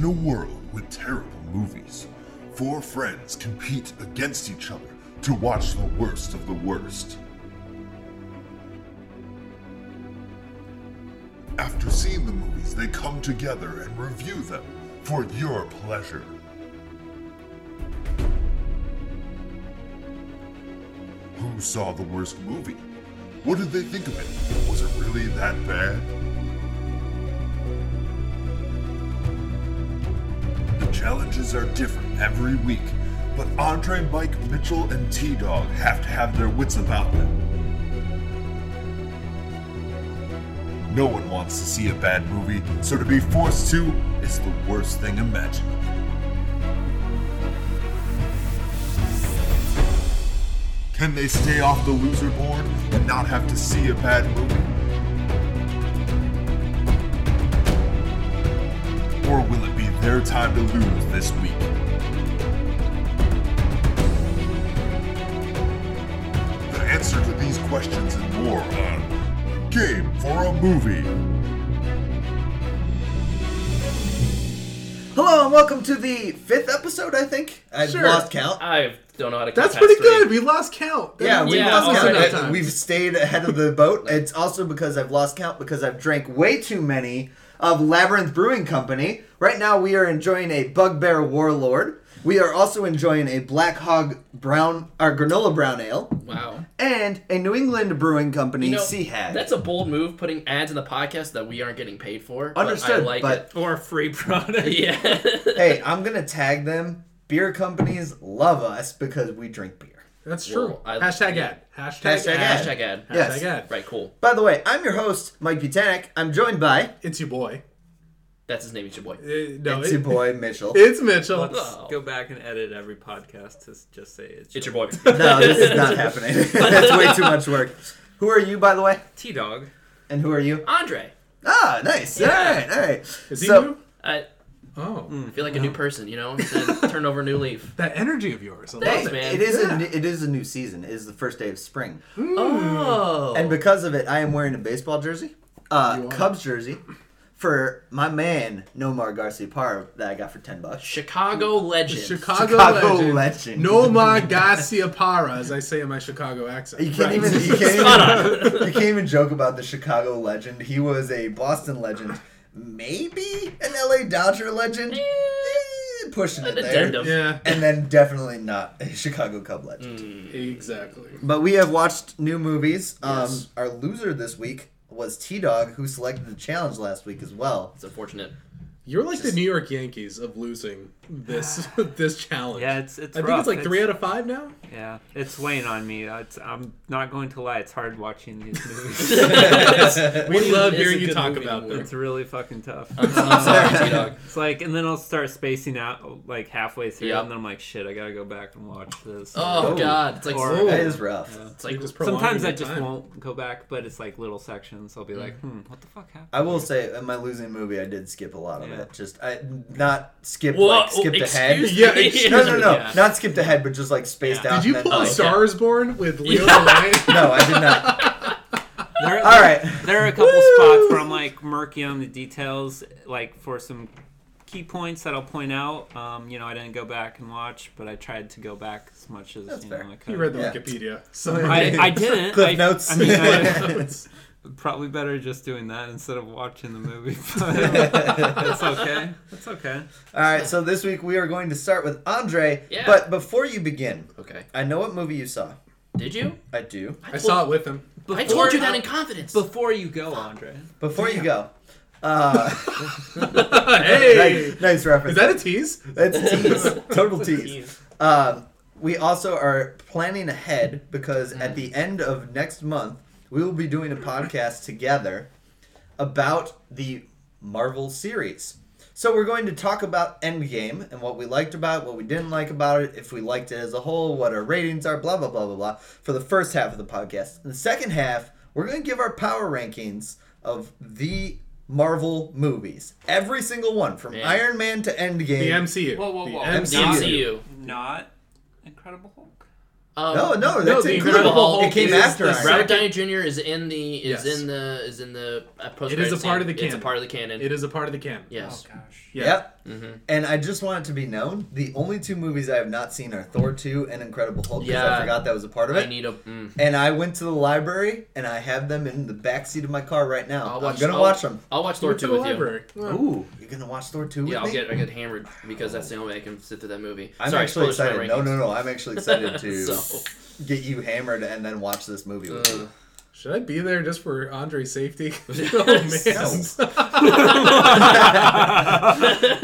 In a world with terrible movies, four friends compete against each other to watch the worst of the worst. After seeing the movies, they come together and review them for your pleasure. Who saw the worst movie? What did they think of it? Was it really that bad? Challenges are different every week, but Andre, Mike, Mitchell, and T Dog have to have their wits about them. No one wants to see a bad movie, so to be forced to is the worst thing imaginable. Can they stay off the loser board and not have to see a bad movie? Their time to lose this week? The answer to these questions and more on Game for a Movie. Hello and welcome to the fifth episode, I think. I've Sure. lost count. I don't know how to. That's count pretty past three. good. We lost count. Yeah, we've Yeah, lost also count. enough times. We've stayed ahead of the boat. It's also because I've lost count because I've drank way too many of Labyrinth Brewing Company. Right now we are enjoying a Bugbear Warlord. We are also enjoying a Black Hog Brown or Granola Brown Ale Wow. and a New England Brewing Company You know, Sea Hag. That's a bold move, putting ads in the podcast that we aren't getting paid for. but Understood, I like but- or free product. Yeah. hey, I'm gonna tag them. Beer companies love us because we drink beer. That's true. Well, I- Hashtag ad. Hashtag, Hashtag ad. Hashtag ad. Yes. Hashtag ad. Right. Cool. By the way, I'm your host, Mike Butanek. I'm joined by It's your boy. That's his name. It's your boy. Uh, no, it's it- your boy Mitchell. It's Mitchell. Let's Oh. go back and edit every podcast to just say it's, It's your boy. No, this is not happening. That's way too much work. Who are you, by the way? T Dog. And who are you? Andre. Ah, nice. All right, all right. Is he So- new? I Oh, feel like a new person. You know, Said, turn over a new leaf. that energy of yours. I love Thanks, it. man. It is Yeah. a new- it is a new season. It is the first day of spring, Oh. and because of it, I am wearing a baseball jersey, uh, Cubs jersey, for my man Nomar Garciaparra that I got for ten bucks. Chicago legend. Chicago, Chicago legend. legend. Nomar Garciaparra, as I say in my Chicago accent. You can't Right. even you can't even, you can't even joke about the Chicago legend. He was a Boston legend, maybe an LA Dodger legend, eh, pushing it An there, addendum. Yeah, and then definitely not a Chicago Cub legend. Mm. exactly. But we have watched new movies. Um, Yes. Our loser this week was T Dog, who selected the challenge last week as well. It's unfortunate. You're like the New York Yankees of losing this this challenge. Yeah, it's it's I think it's like three out of five now. Yeah, it's weighing on me. It's, I'm not going to lie. It's hard watching these movies. We Movie love hearing you talk about anymore. them. it's really fucking tough. I'm, I'm sorry, T-Dog. It's like, and then I'll start spacing out like halfway through, Yep. and then I'm like, shit, I gotta go back and watch this. Oh, Oh. God, it's like Or-. That is rough. it's like just Sometimes I just time. won't go back, but it's like little sections. I'll be like, Mm. hmm, what the fuck happened? I will say, in my losing movie, I did skip a lot of Yeah. it. Just I not skip Whoa, like skipped excuse ahead. me? Yeah, excuse No, no, no, Yeah. not skipped ahead, but just like spaced Yeah. out. Did you and pull then, a like, Stars Born with Leo Yeah. Ryan? No, I did not. There, All right. There are a couple spots where I'm like murky on the details, like for some key points that I'll point out. Um, you know, I didn't go back and watch, but I tried to go back as much as That's you fair. know I could. You read the Yeah. Wikipedia. So I, I didn't. Cliff I, notes. I mean, I, It's- probably better just doing that instead of watching the movie. But it's okay. It's okay. All right, so this week we are going to start with Andre. Yeah. But before you begin, Okay. I know what movie you saw. Did you? I do. I saw it with him. I told you that in confidence. Before you go, Andre. Before you go. Uh, hey, nice, nice reference. is that a tease? That's a tease. Total tease. Um, we also are planning ahead because at the end of next month, we will be doing a podcast together about the Marvel series. So we're going to talk about Endgame and what we liked about it, what we didn't like about it, if we liked it as a whole, what our ratings are, blah blah blah blah blah. For the first half of the podcast, in the second half, we're going to give our power rankings of the Marvel movies, every single one from Man. Iron Man to Endgame. The MCU. Whoa, whoa, whoa. The MCU. MCU. Not Incredible Hulk. Um, No, no, No, that's the incredible. Incredible Hulk It came after the Iron Robert Downey Jr. is in the is Yes. in the is in the uh, post. It is a part of the It's a part of the canon. It is a part of the canon. yes. Oh gosh. Yeah. Yep. Mm-hmm. And I just want it to be known: the only two movies I have not seen are Thor two and Incredible Hulk. Because Yeah. I forgot that was a part of it. I need a. Mm. and I went to the library and I have them in the back seat of my car right now. I'll I'm gonna I'll- watch them. I'll watch Thor two the with you. library. Well, Ooh, you're gonna watch Thor two with Yeah, I'll me? get I get hammered because that's the only way I can sit through that movie. I'm Sorry, actually spoilers for my excited. No, no, no. I'm actually excited to So, get you hammered and then watch this movie with uh, you. Should I be there just for Andre's safety? Yes. oh man.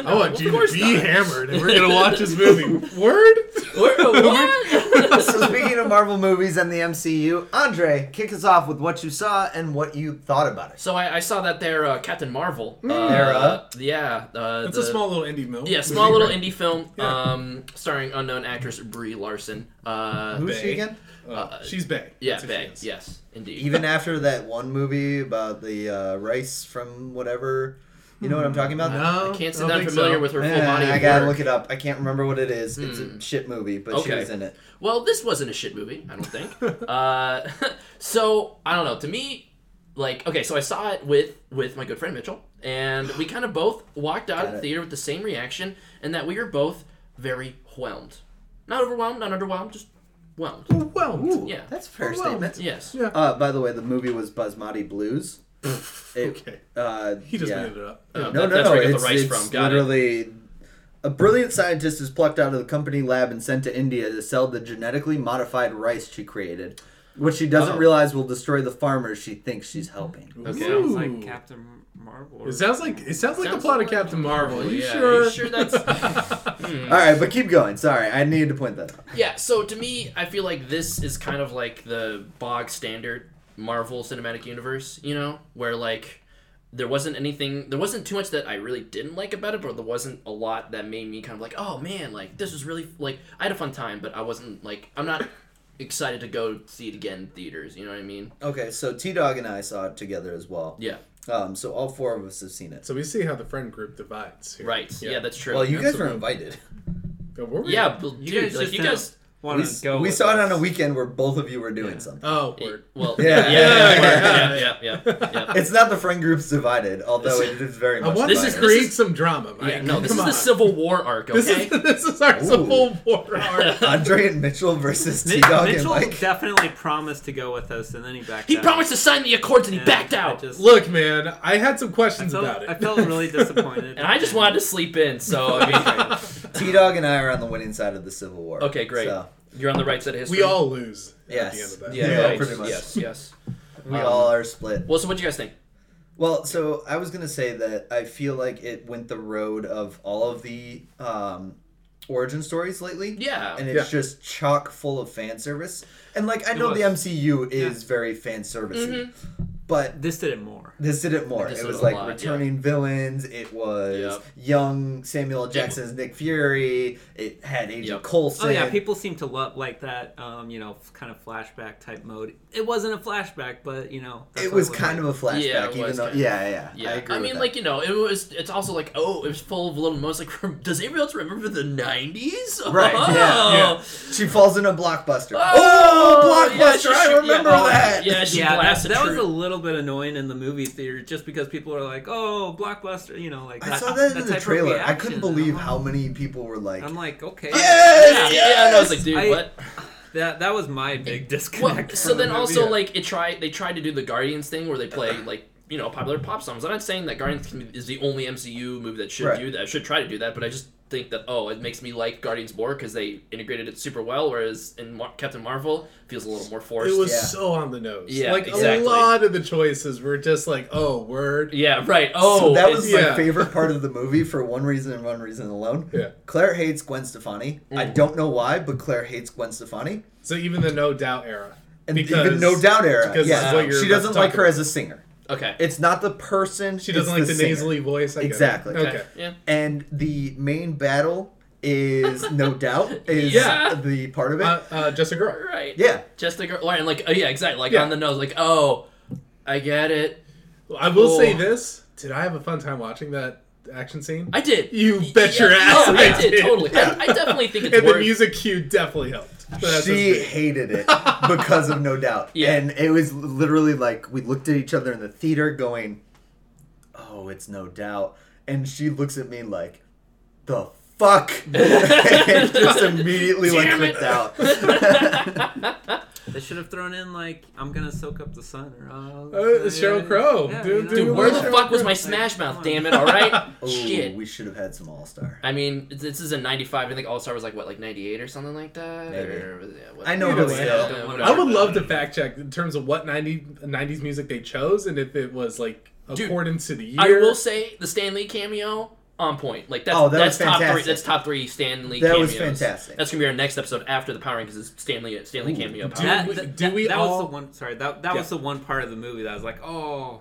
I want you to be not. hammered and we're gonna watch this movie. Word? What? what? so speaking of Marvel movies and the MCU, Andre, kick us off with what you saw and what you thought about it. So I, I saw that there, uh, Captain Marvel. Uh, Era. Yeah. Uh, It's the- a small little indie film. Yeah, small little movie, indie film, Yeah. um, starring unknown actress Brie Larson. Uh, Who's she again? Uh, Uh, she's Bay. yeah, That's she Bay. Yes, indeed. Even after that one movie about the uh, rice from whatever, you know what I'm talking about? No, I can't say don't that I'm familiar so. with her full Eh, body. I gotta work. look it up. I can't remember what it is. It's a Hmm. shit movie, but she Okay. was in it. Well, this wasn't a shit movie, I don't think. uh, so I don't know. To me, like, okay, so I saw it with with my good friend Mitchell, and we kind of both walked out Got of the it. theater with the same reaction, and that we were both very whelmed. Not overwhelmed, not underwhelmed, just whelmed. Well, Yeah. That's a fair Well, statement. Yes. yeah. Uh, by the way, the movie was Basmati Blues. It, Okay. uh, He just yeah. made it up. Oh, No, that- no, that's no. where I get it's the rice it's from. Got it. literally a brilliant scientist is plucked out of the company lab and sent to India to sell the genetically modified rice she created, which she doesn't Oh. realize will destroy the farmers she thinks she's helping. Okay. Sounds like Captain Marvel. or- It sounds like it sounds like Sounds the plot of Captain Marvel. you yeah, sure? you sure that's Hmm. All right, but keep going. Sorry, I needed to point that out. Yeah, so to me, I feel like this is kind of like the bog standard Marvel Cinematic Universe, you know, where like there wasn't anything, there wasn't too much that I really didn't like about it, but there wasn't a lot that made me kind of like, oh man, like this was really like I had a fun time, but I wasn't like I'm not excited to go see it again in theaters. You know what I mean? Okay, so T Dog and I saw it together as well. Yeah, Um, so all four of us have seen it. So we see how the friend group divides. Here. right. Yeah, that's true. Well, you guys were Absolutely. invited. Were we? yeah, but You dude, guys like just you guys. Want We, to go? we with saw it on a weekend where both of you were doing Yeah. something. Oh, word. Well, Yeah. yeah, yeah, yeah, Yeah. yeah, yeah, yeah, yeah. It's not the friend group's divided, although it is very I much. want This to is- divided. create this is- some drama. Yeah, Mike. no, this Come is the. Civil War arc, okay? This is this is our Ooh. Civil War arc. Andre and Mitchell versus T Dog and Mitchell Mike. definitely promised to go with us, and then he backed out. He promised to sign the accords and he Yeah, backed out. just- Look, man, I had some questions felt, about it. I felt really disappointed. And I just wanted to sleep in, so I mean, T Dog and I are on the winning side of the Civil War. Okay, great. So, you're on the right side of history. we all lose Yes. at the end of that. yeah, Yeah, right. pretty much. Yes, yes. we Um, all are split. Well, so what do you guys think? Well, so I was gonna say that I feel like it went the road of all of the um, origin stories lately. Yeah, And it's Yeah. just chock full of fan service. And like I It know the. MCU is very fan servicey, but this did it more. this did it more. This It was like lot, returning villains. It was Yep. young Samuel L. Jackson's Nick Fury. It had Agent Yep. Coulson. Oh yeah, people seem to love like that, um, you know, kind of flashback type mode. It wasn't a flashback, but you know, that's It what was like. kind of a flashback, Yeah, it even was though kind of- yeah, yeah, yeah. I agree. with mean, that. like you know, it was. It's also like, oh, it was full of little moments. Like, does anybody else remember the '90s? Right, Oh. yeah, she falls in a blockbuster. Oh, Oh, yeah, blockbuster! she- I remember yeah, oh, that. Yeah, she yeah, that, blasted that was a little bit annoying in the movie theater, just because people are like, "Oh, blockbuster," you know, like I saw that in the type of trailer. I couldn't believe I'm how many people were like, I'm like, okay, Yes! Yeah, yeah, and I was like, dude, I- what? that that was my big Well, disconnect. so from the then also like it tried they tried to do the Guardians thing where they play like you know popular pop songs. I'm not saying that Guardians is the only MCU movie that should Right. do that. I should try to do that, but I just think that oh, it makes me like Guardians more because they integrated it super well. Whereas in Mar- Captain Marvel feels a little more forced. It was Yeah. so on the nose. Yeah, like exactly. a lot of the choices were just like, oh, word. yeah, right. Oh, so that was my yeah. favorite part of the movie for one reason and one reason alone. Yeah. Claire hates Gwen Stefani. I Mm. don't know why, but Claire hates Gwen Stefani. So even the no doubt era. And Because- even No Doubt era. because yeah, that's what you're she doesn't like her about. as a singer. Okay. It's not the person. She doesn't like the, singer. nasally voice. I get it. Exactly. Okay. Yeah. And the main battle is No Doubt is Yeah. the part of it. Uh, uh, just a girl. Right. yeah. Just the girl. And like oh, yeah, exactly. Like Yeah. on the nose. Like oh, I get it. I will say Cool. this. Did I have a fun time watching that action scene? I did. You Y- bet yeah, your ass No, I I did did. totally. I, I definitely think it's and the worth. music cue definitely helped. She hated it because of No Doubt. Yeah. And it was literally like we looked at each other in the theater going, "Oh, it's No Doubt." And she looks at me like, "The fuck?" and just immediately like Damn it. clicked out. They should have thrown in like I'm gonna soak up the sun or uh, Uh, Sheryl Crow. Yeah, Dude, you know? dude, Dude, where the Sure. fuck was my Like, Smash Mouth? Damn it! All right. Ooh, Shit. we should have had some All Star. I mean, this is a '95. I think All Star was like what, like '98 or something like that. Maybe. Or, yeah, I know, Either but way. still. I would love to fact check in terms of what 90, 90s music they chose and if it was like according to the year. I will say the Stan Lee cameo on point. Like that's Oh, that that's was top three. That's top three Stan Lee. That was cameos. fantastic. That's gonna be our next episode after the Power Rankings. Is Stan Lee Stan Lee Ooh. cameo. Do Power That, we- that, do we that all- was the one. Sorry, that that Yeah. was the one part of the movie that I was like, oh,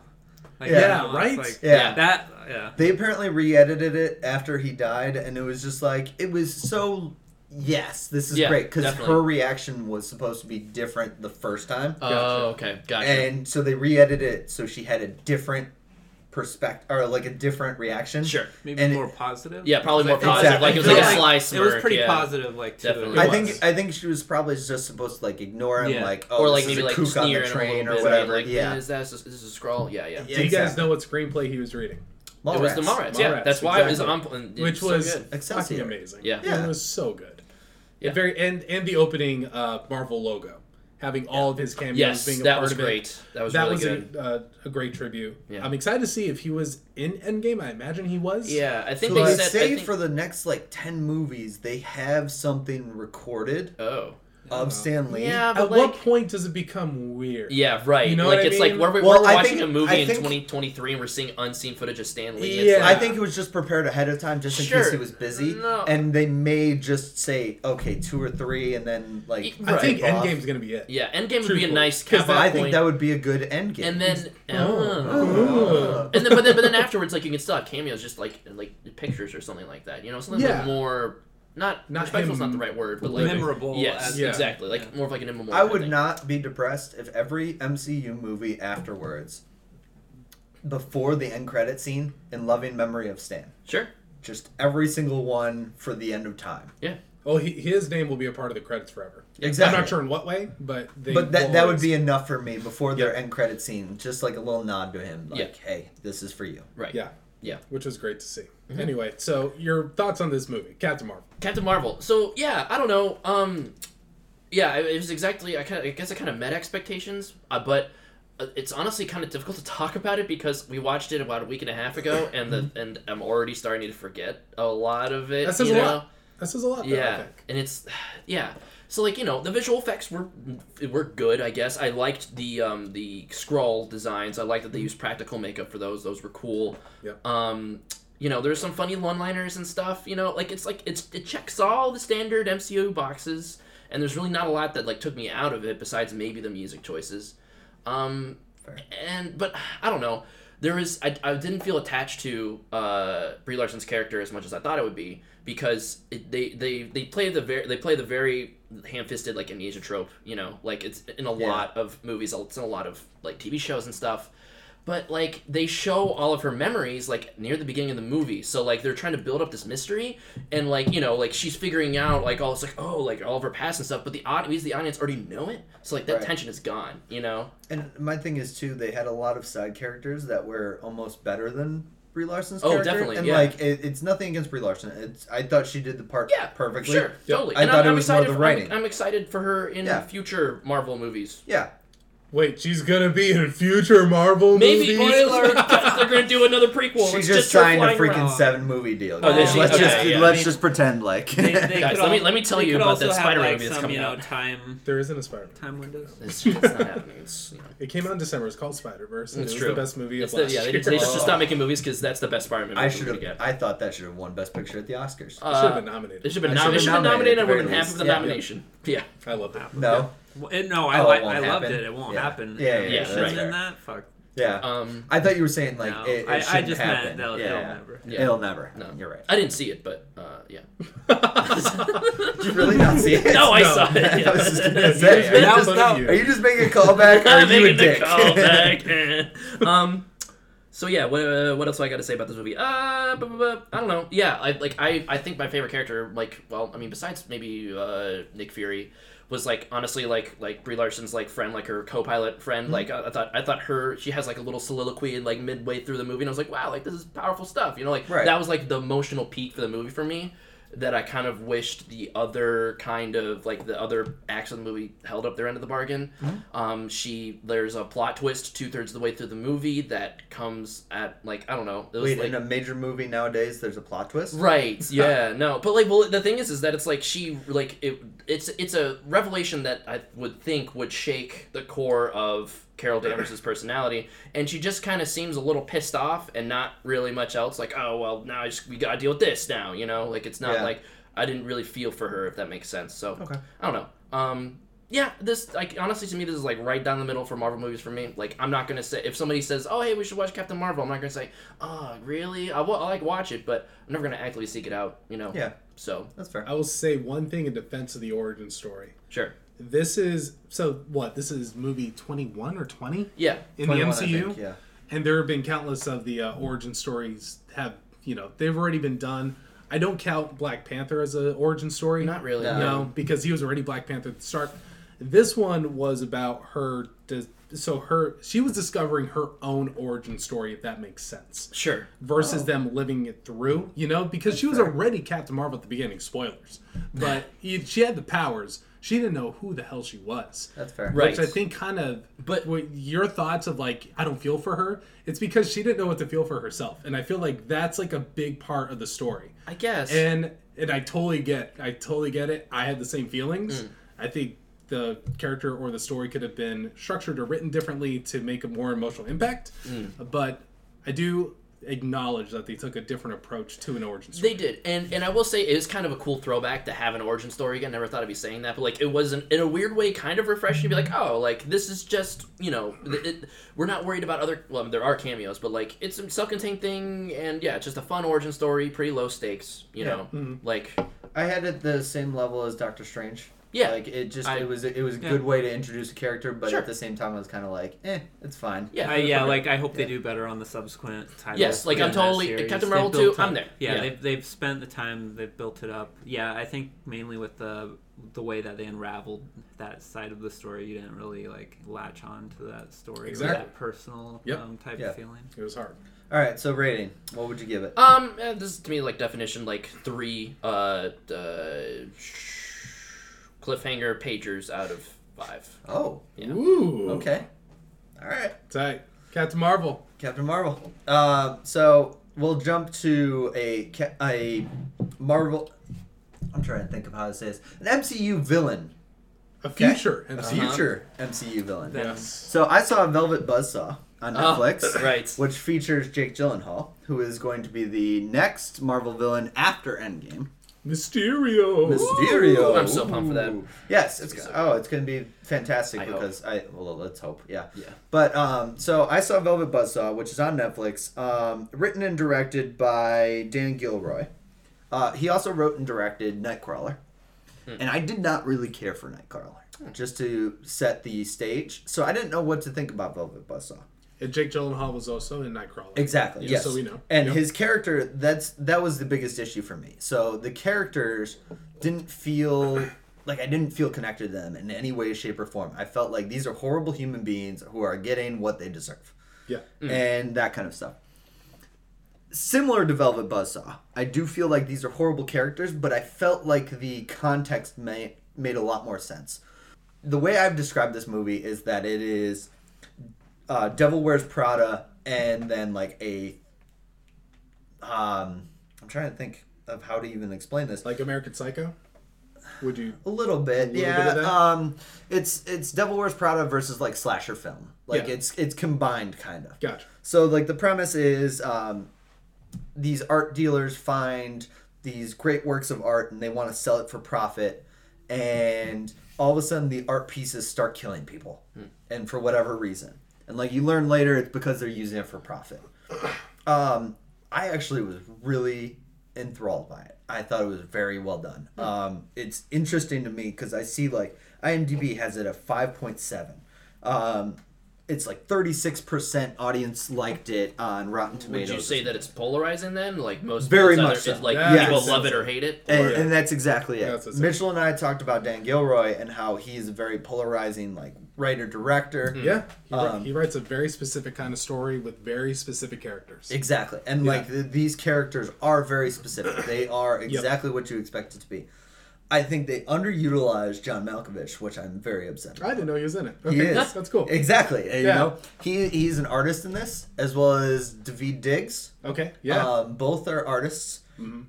like, Yeah, you know, right? Like, Yeah. that yeah. They apparently re-edited it after he died, and it was just like it was so. Yes, this is Yeah, great because her reaction was supposed to be different the first time, Oh, okay, gotcha. and so they re-edited it so she had a different perspective or like a different reaction. sure. Maybe And it- more positive. Yeah, probably more Exactly. positive. Like it was I like a like sly It was pretty yeah. positive, like to Definitely. it. I think. I think she was probably just supposed to like ignore him, Yeah. like oh, or like this maybe is a like kook on the train or whatever. Like, yeah, is that is this a Skrull? Yeah, yeah. Do you guys know what screenplay he was reading? It was the Mallrats. Mallrats. Yeah, that's why it was on. and Which it's so was good. Excelsior. amazing. Yeah. Yeah. It was so good. Yeah. The very and and the opening uh, Marvel logo, having all of his cameos Yes, being a that part was of great. it. That was that really was good. a, uh, a great tribute. Yeah. I'm excited to see if he was in Endgame. I imagine he was. yeah, I think So they they said. say I think, for the next like ten movies, they have something recorded oh, of Stan Lee. yeah, At but what point does it become weird? yeah, right. You know like what I it's like mean? we're, we're, Well, we're I watching think- a movie I in 2023 and we're seeing unseen footage of Stan Lee. Yeah. It's I think it was just prepared ahead of time, just in Sure. case he was busy, No. and they may just say, "Okay, two or three, and then like." Y- I Right. think take off. Endgame's gonna be it. yeah, Endgame would be a nice nice 'Cause cap that- I off think point. that would be a good end game. and then, Oh. Oh. and then, but then, but then afterwards, like you can still have cameos, just like like pictures or something like that. You know, something Yeah. like more. Not, Not respectful's him not the right word, but like Memorable Yes, as- Yeah. exactly. Like Yeah. more of like an immemorial. I would thing. not be depressed if every MCU movie afterwards, before the end credit scene, in loving memory of Stan, Sure. just every single one for the end of time. Yeah. Oh, he, his name will be a part of the credits forever. Exactly. I'm not sure in what way, but they but that that would be enough for me before their Yeah. end credit scene, just like a little nod to him, like, Yeah. "Hey, this is for you." Right. yeah, Yeah. which was great to see. Mm-hmm. Anyway, so your thoughts on this movie, Captain Marvel? Captain Marvel. So yeah, I don't know. Um, yeah, it was exactly. I kind of, I guess I kind of met expectations, uh, but uh, it's honestly kind of difficult to talk about it because we watched it about a week and a half ago, and the and I'm already starting to forget a lot of it. That says you a know? lot. That says a lot. Though, I Yeah, think. and it's yeah. So like you know the visual effects were were good I guess. I liked the um the Skrull designs. I liked that they used practical makeup for those. Those were cool. Yep. um you know there's some funny one liners and stuff you know like it's like it's it checks all the standard MCU boxes and there's really not a lot that like took me out of it besides maybe the music choices. Um and but I don't know. There is I, I didn't feel attached to uh Brie Larson's character as much as I thought it would be because it, they they they play the very they play the very ham-fisted like amnesia trope you know like it's in a Yeah. lot of movies it's in a lot of like TV shows and stuff but like they show all of her memories like near the beginning of the movie so like they're trying to build up this mystery and like you know like she's figuring out like all it's like oh like all of her past and stuff but the audience the audience already know it so like that Right. tension is gone you know And my thing is too, they had a lot of side characters that were almost better than Brie Larson's Oh, character. definitely, And yeah. like, it, it's nothing against Brie Larson. It's I thought she did the part Yeah, perfectly. Sure, totally. I and thought I'm, it I'm was more excited the for, writing. I'm, I'm excited for her in Yeah. future Marvel movies. Yeah. Wait, she's gonna be in future Marvel movies. Maybe movie. spoiler. they're going to do another prequel. she It's just her signed a flying freaking around. seven movie deal. Oh, did guys. she? Let's Okay, just yeah. let's They- just pretend like. They, they Guys, could let me- al- let me tell they you could about also that have, Spider-Man like, movie that's some, coming you know, out. Time There isn't a Spider. time windows. It's, it's not happening. It's, you know. It came out in December. It's called Spider Verse. It's it was true. the best movie It's of the, last yeah, they, year. they just stop making movies because that's the best Spider-Man movie I should going have. get. I thought that should have won Best Picture at the Oscars. It should have Uh, been nominated. It should have been, I nom- should it should have have been nominated. I nominated would at have been the happy with the very nomination. Yeah. I loved it. no. Well, it- no, I Oh, it li- won't I loved it. It won't Yeah. happen. Yeah, yeah, If yeah, it that's wasn't in that. Fuck. Yeah. Um, I thought you were saying like No. it, it I- I shouldn't just meant happen. they'll- yeah, it'll never. Yeah. It'll never. no, You're right. I didn't see it, but uh, yeah. Did you really not see it? no, I No. saw it. I was just gonna say. Are you, just, of you. are you just making a callback? Or are I'm you a making the dick? callback. um, So yeah, what, uh, what else do I got to say about this movie? Uh, bu- bu- bu- I don't know. Yeah, I like I I think my favorite character, like, well, I mean, besides maybe uh, Nick Fury, was like honestly like like Brie Larson's like friend, like her co-pilot friend. Like I, I thought I thought her she has like a little soliloquy like midway through the movie, and I was like, wow, like this is powerful stuff. You know, like Right. that was like the emotional peak for the movie for me. That I kind of wished the other kind of like the other acts of the movie held up their end of the bargain. Um, she there's a plot twist two thirds of the way through the movie that comes at like I don't know. Wait, like, in a major movie nowadays, there's a plot twist. Right. Yeah. No. But like, well, the thing is, is that it's like she like it. It's it's a revelation that I would think would shake the core of Carol Danvers' personality, and she just kind of seems a little pissed off and not really much else. Like, oh well, now I just we gotta deal with this now. You know, like it's not Yeah. like I didn't really feel for her if that makes sense. So Okay. I don't know. Um. Yeah, this like honestly to me this is like right down the middle for Marvel movies for me. Like I'm not gonna say if somebody says, "Oh hey, we should watch Captain Marvel," I'm not gonna say, "Oh really?" I will I like watch it, but I'm never gonna actively seek it out. You know. Yeah, So that's fair. I will say one thing in defense of the origin story. sure. This is so what? This is movie twenty one or twenty Yeah. in the MCU, think, yeah. and there have been countless of the uh, origin stories have you know they've already been done. I don't count Black Panther as an origin story. Not really. No. No, because he was already Black Panther at the start. This one was about her. dis- So her, she was discovering her own origin story, if that makes sense, Sure. versus them living it through. You know, because she was fair. already Captain Marvel at the beginning. Spoilers, but she had the powers. She didn't know who the hell she was. That's fair. Right. Which I think kind of, But- what your thoughts of like, I don't feel for her. It's because she didn't know what to feel for herself, and I feel like that's like a big part of the story. I guess. And and I totally get, I totally get it. I had the same feelings. Mm. I think the character or the story could have been structured or written differently to make a more emotional impact. Mm. But I do acknowledge that they took a different approach to an origin story. they did, and and I will say it is kind of a cool throwback to have an origin story again. Never thought I'd be saying that, but like it was an, in a weird way kind of refreshing to be like, oh, like this is just you know, it, it- we're not worried about other. Well, there are cameos, but like it's a self-contained thing, and yeah, it's just a fun origin story, pretty low stakes, you Yeah. know, mm-hmm. like I had it the same level as Doctor Strange. Yeah. like it just I- it was it was a Yeah. good way to introduce a character, but Sure. at the same time, I was kind of like, eh, it's fine. yeah, Uh, yeah, like I hope Yeah. they do better on the subsequent titles. Yes, like, I'm in that totally- series. Captain They've Marvel built 2, I'm there. Yeah, Yeah. They've, they've spent the time, they've built it up. Yeah, I think mainly with the the way that they unraveled that side of the story, you didn't really like latch on to that story, or Exactly. that personal Yep. um, type Yeah. of feeling. It was hard. All right, so rating, what would you give it? Um, eh, this is to me like definition like three uh, uh cliffhanger pagers out of five. Oh, Yeah. Ooh. okay, all right. Tight. Captain Marvel. Captain Marvel. Uh, so we'll jump to a a Marvel. I'm trying to think of how to say this. An MCU villain, A future Okay. future. a MCU. future MCU villain. Then- Yes. So I saw Velvet Buzzsaw on Oh, Netflix, right. which features Jake Gyllenhaal, who is going to be the next Marvel villain after Endgame. Mysterio. Mysterio. I'm so pumped for that. Yes, it's It's so oh, it's gonna be fantastic I hope. because I well, let's hope, yeah. Yeah. But um, so I saw Velvet Buzzsaw, which is on Netflix, um, written and directed by Dan Gilroy. Uh, he also wrote and directed Nightcrawler, Hmm. and I did not really care for Nightcrawler, just to set the stage. So I didn't know what to think about Velvet Buzzsaw. And Jake Gyllenhaal was also in Nightcrawler. Exactly. Just yes. so we know. And Yep. his character that's that was the biggest issue for me. So the characters didn't feel like I didn't feel connected to them in any way, shape, or form. I felt like these are horrible human beings who are getting what they deserve. Yeah. Mm. And that kind of stuff. Similar to Velvet Buzzsaw, I do feel like these are horrible characters, but I felt like the context made made a lot more sense. The way I've described this movie is that it is uh, Devil Wears Prada, and then like a. Um, I'm trying to think of how to even explain this. Like American Psycho. Would you? A little bit, little yeah. bit of that? Um, it's it's Devil Wears Prada versus like slasher film. Like Yeah. it's it's combined kind of. Gotcha. So like the premise is um, these art dealers find these great works of art and they want to sell it for profit, and all of a sudden the art pieces start killing people, and for whatever reason, and like you learn later it's because they're using it for profit. Um, I actually was really enthralled by it. I thought it was very well done. Um, it's interesting to me because I see like IMDb has it at five point seven. Um, it's like 36% audience liked it on Rotten Tomatoes. Would you say that it's polarizing then? Like most Very it's much either- so. like Yeah, people it's- love it or hate it. And, or- and that's exactly it. That's. Mitchell and I talked about Dan Gilroy and how he's a very polarizing like writer director. Yeah, he, Um, he writes a very specific kind of story with very specific characters. Exactly. And Yeah. like th- these characters are very specific. They are exactly what you expect it to be. I think they underutilized John Malkovich, which I'm very upset. I didn't know he was in it. He Okay, is. That's cool. Exactly. And, You know, he he's an artist in this as well as Daveed Diggs. Okay, yeah. Um, both are artists.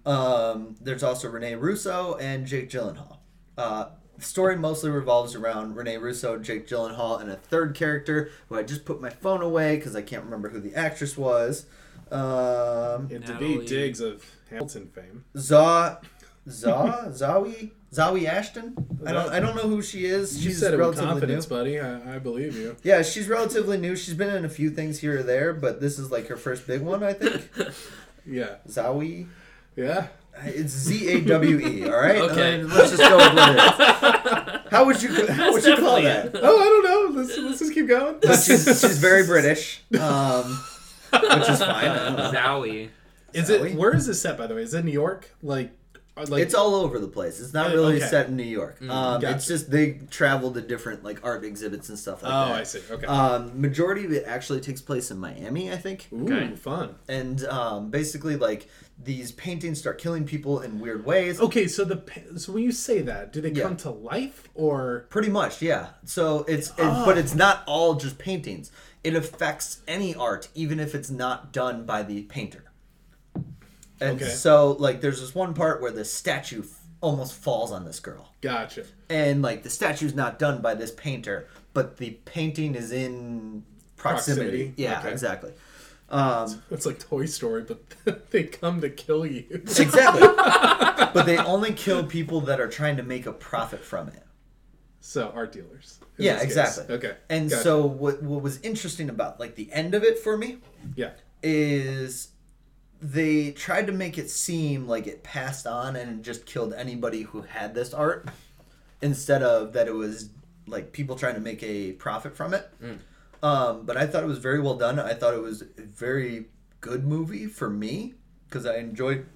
Um, there's also Rene Russo and Jake Gyllenhaal. Uh, the story mostly revolves around Rene Russo, Jake Gyllenhaal, and a third character who I just put my phone away because I can't remember who the actress was. Um, and Natalie- Daveed Diggs of Hamilton fame. Zaw, Zaw, Zawi, Zawi Ashton. I don't, I don't know who she is. You She's said it with confidence, new. buddy. I, I believe you. Yeah, she's relatively new. She's been in a few things here or there, but this is like her first big one, I think. Yeah, Zawi. yeah. It's Z A W E. All right. Okay. Uh, let's just go with what it is. How would you How would you call definitely that? Oh, I don't know. Let's let's just keep going. But she's she's very British, um, which is fine. I don't know. Zowie. Is Zowie? it? Where is this set, by the way? Is it New York? Like, uh, like It's all over the place. It's not Uh, really okay. set in New York. Um, gotcha. It's just they travel to different like art exhibits and stuff like Oh, that. Oh, I see. Okay. Um, majority of it actually takes place in Miami, I think. Ooh, okay. fun. And um, basically, like these paintings start killing people in weird ways. Okay, so the so when you say that, do they Yeah. come to life or? Pretty much, yeah. So it's, it, Ah. but it's not all just paintings. It affects any art, even if it's not done by the painter. And Okay. so, like, there's this one part where the statue f- almost falls on this girl, Gotcha. and like the statue's not done by this painter, but the painting is in proximity. Proximity, Yeah, okay. exactly. Um, It's like Toy Story, but they come to kill you. exactly. but they only kill people that are trying to make a profit from it. So art dealers. Yeah, this case. exactly. Okay. And gotcha. so what what was interesting about like the end of it for me yeah. is they tried to make it seem like it passed on and just killed anybody who had this art instead of that it was like people trying to make a profit from it. Um, but I thought it was very well done. I thought it was a very good movie for me because I enjoyed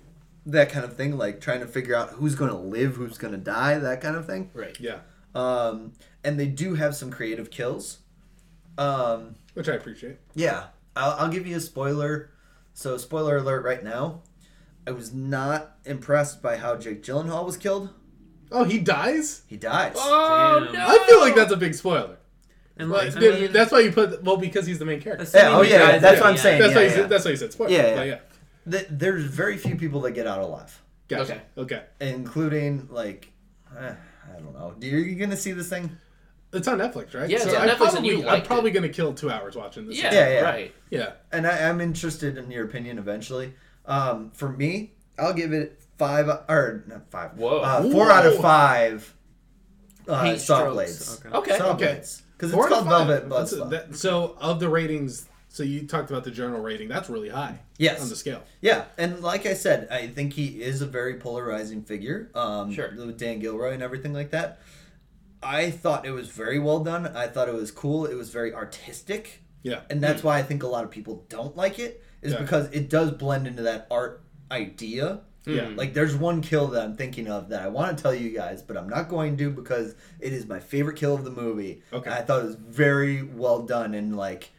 that kind of thing, like trying to figure out who's going to live, who's going to die, that kind of thing. right. Yeah. Um, and they do have some creative kills. Um, Which I appreciate. yeah, I'll, I'll give you a spoiler. So, spoiler alert right now. I was not impressed by how Jake Gyllenhaal was killed. Oh, he dies? He dies. Oh Damn. no! I feel like that's a big spoiler. And Well, like, I mean, that's why you put well because he's the main character. Yeah, oh, yeah, dies that's at what I'm the saying. That's yeah, why you yeah. said that's why you said spoiler. Yeah, yeah. But yeah. Th- There's very few people that get out alive, Gotcha. Okay. Okay. including, like, eh, I don't know. Do you, are you going to see this thing? It's on Netflix, right? Yeah, it's so on I Netflix and probably, you I'm probably it. gonna kill two hours watching this. Yeah, Yeah, yeah. right. Yeah. And I, I'm interested in your opinion eventually. Um, for me, I'll give it five, or not five. Whoa. Uh, four out of five uh, saw blades. Okay. Okay. Saw Okay. blades. Because it's Four out of called five. Velvet That's a- Buzzsaw. that- so of the ratings, so you talked about the general rating. That's really high. Yes. On the scale. Yeah, and like I said, I think he is a very polarizing figure. Um, Sure. With Dan Gilroy and everything like that. I thought it was very well done. I thought it was cool. It was very artistic. Yeah. And that's why I think a lot of people don't like it, is Yeah. because it does blend into that art idea. Yeah. Like, there's one kill that I'm thinking of that I want to tell you guys, but I'm not going to because it is my favorite kill of the movie. Okay. And I thought it was very well done and, like,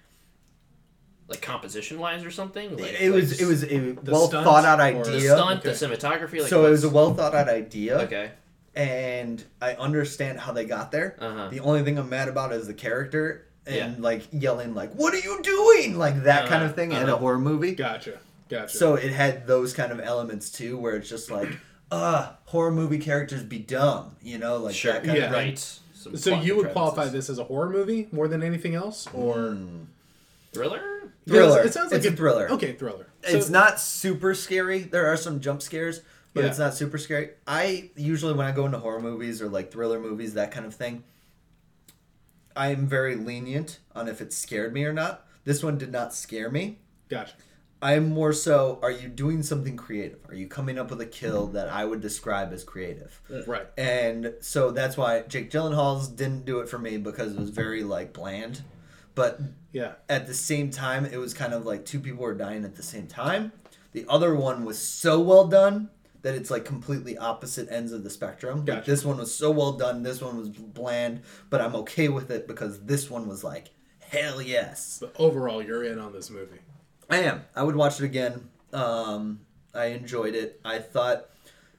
Like composition wise or something. Like, it was like it was a well stunts thought out idea. the stunt, Okay. the cinematography. Like so it was a well thought out idea, Okay. and I understand how they got there. Uh-huh. The only thing I'm mad about is the character and Yeah. like yelling like "What are you doing?" like that kind of Uh-huh, thing in uh-huh. a horror movie. Gotcha. Gotcha. So it had those kind of elements too, where it's just like, uh, horror movie characters be dumb, you know, like Sure. that kind Yeah. of. Right. Some So you would qualify this as a horror movie more than anything else, or thriller? Thriller. It sounds It's like a thriller. Okay, thriller. It's not super scary. There are some jump scares, but Yeah. it's not super scary. I usually when I go into horror movies or like thriller movies, that kind of thing, I'm very lenient on if it scared me or not. This one did not scare me. Gotcha. I'm more so, are you doing something creative? Are you coming up with a kill that I would describe as creative? Mm. Right. And so that's why Jake Gyllenhaal's didn't do it for me because it was very like bland. but Yeah. at the same time, it was kind of like two people were dying at the same time. The other one was so well done that it's like completely opposite ends of the spectrum. Like, this one was so well done, this one was bland, but I'm okay with it because this one was like, hell yes. But overall, you're in on this movie. I am. I would watch it again. Um, I enjoyed it. I thought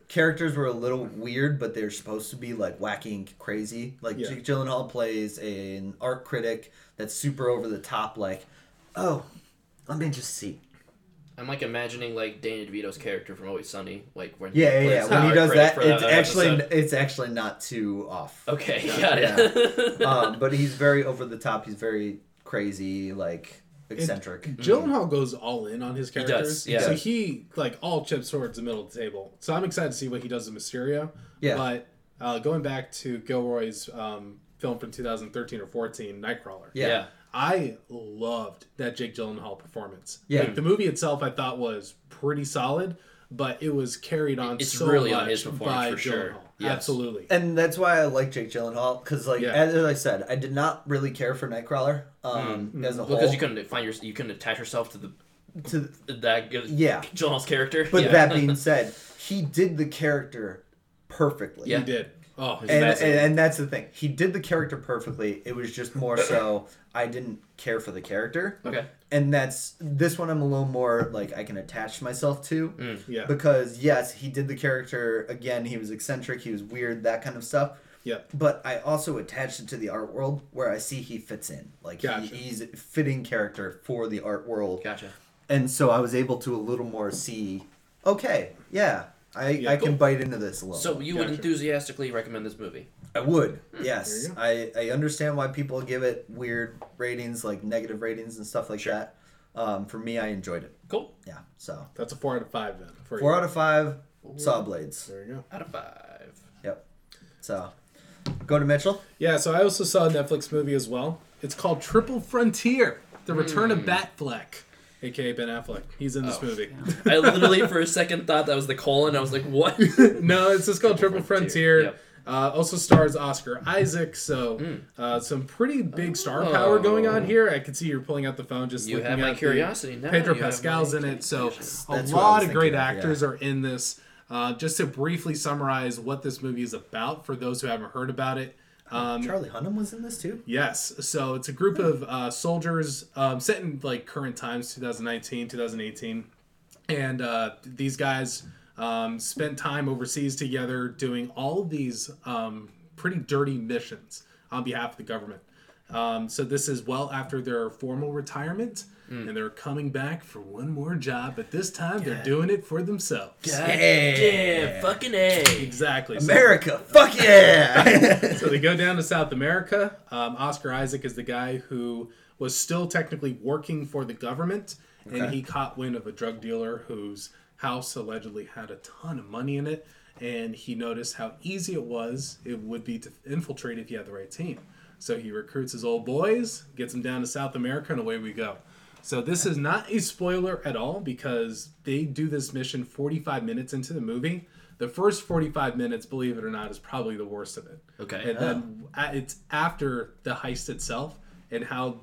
characters were a little weird, but they're supposed to be like wacky and crazy. Like Yeah. Jake Gyllenhaal plays an art critic that's super over the top. Like, oh, let me just see. I'm like imagining like Danny DeVito's character from Always Sunny, like when Yeah, yeah, yeah. When he does critic that, it's that actually episode. it's actually not too off. okay. Got it. um, but he's very over the top. He's very crazy, like eccentric. Gyllenhaal goes all in on his does, characters. yeah. So he like all chips towards the middle of the table. So I'm excited to see what he does in Mysterio. Yeah. But uh, going back to Gilroy's um, film from 2013 or 14, Nightcrawler. Yeah. yeah. I loved that Jake Gyllenhaal performance. Yeah. Like, the movie itself, I thought was pretty solid, but it was carried on It's so really much on his performance by for sure. Gyllenhaal. Yes. Absolutely. And that's why I like Jake Gyllenhaal because, like, Yeah. as I said, I did not really care for Nightcrawler um, as a whole. Because you couldn't find your, you couldn't attach yourself to the to, that Yeah. Gyllenhaal's character. but yeah. that being said, he did the character perfectly. Yeah. He did. Oh, And, and, and that's the thing. He did the character perfectly. It was just more so I didn't care for the character. okay. And that's this one I'm a little more like I can attach myself to. Mm. yeah. Because yes, he did the character again, he was eccentric, he was weird, that kind of stuff. yeah. But I also attached it to the art world where I see he fits in. Like Gotcha. he, he's a fitting character for the art world. Gotcha. And so I was able to a little more see, okay, yeah, I, Yeah, I cool. can bite into this a little. So you would enthusiastically recommend this movie? I would, There yes. I, I understand why people give it weird ratings, like negative ratings and stuff like Sure. that. Um, for me, I enjoyed it. Cool. Yeah. So That's a four out of five then. For four you. out of five saw blades. There you go. Out of five. Yep. So go to Mitchell. Yeah, so I also saw a Netflix movie as well. It's called Triple Frontier: The Return Hmm. of Batfleck, aka Ben Affleck. He's in this Oh, movie. I literally for a second thought that was the colon. I was like, what? no, it's just called Triple Frontier, Frontier. yep. Uh, also stars Oscar Isaac, so Hmm. uh, some pretty big star power going on here. I can see you're pulling out the phone just You looking have my at curiosity now. Pedro Pascal's in it, so curiosity. a That's what I lot of great of, actors yeah. are in this. Uh, just to briefly summarize what this movie is about for those who haven't heard about it. Um, Charlie Hunnam was in this too. Yes. So it's a group of uh, soldiers um, set in like current times, 2019, 2018. And uh, these guys um, spent time overseas together doing all of these um, pretty dirty missions on behalf of the government. Um, so this is well after their formal retirement, and they're coming back for one more job, but this time they're doing it for themselves. yeah, fucking a. Exactly. So- America, fuck yeah! so they go down to South America. Um, Oscar Isaac is the guy who was still technically working for the government, and he caught wind of a drug dealer whose house allegedly had a ton of money in it, and he noticed how easy it was it would be to infiltrate if you had the right team. So he recruits his old boys, gets them down to South America, and away we go. So this is not a spoiler at all because they do this mission 45 minutes into the movie. The first 45 minutes, believe it or not, is probably the worst of it. Okay. And then oh. a- it's after the heist itself and how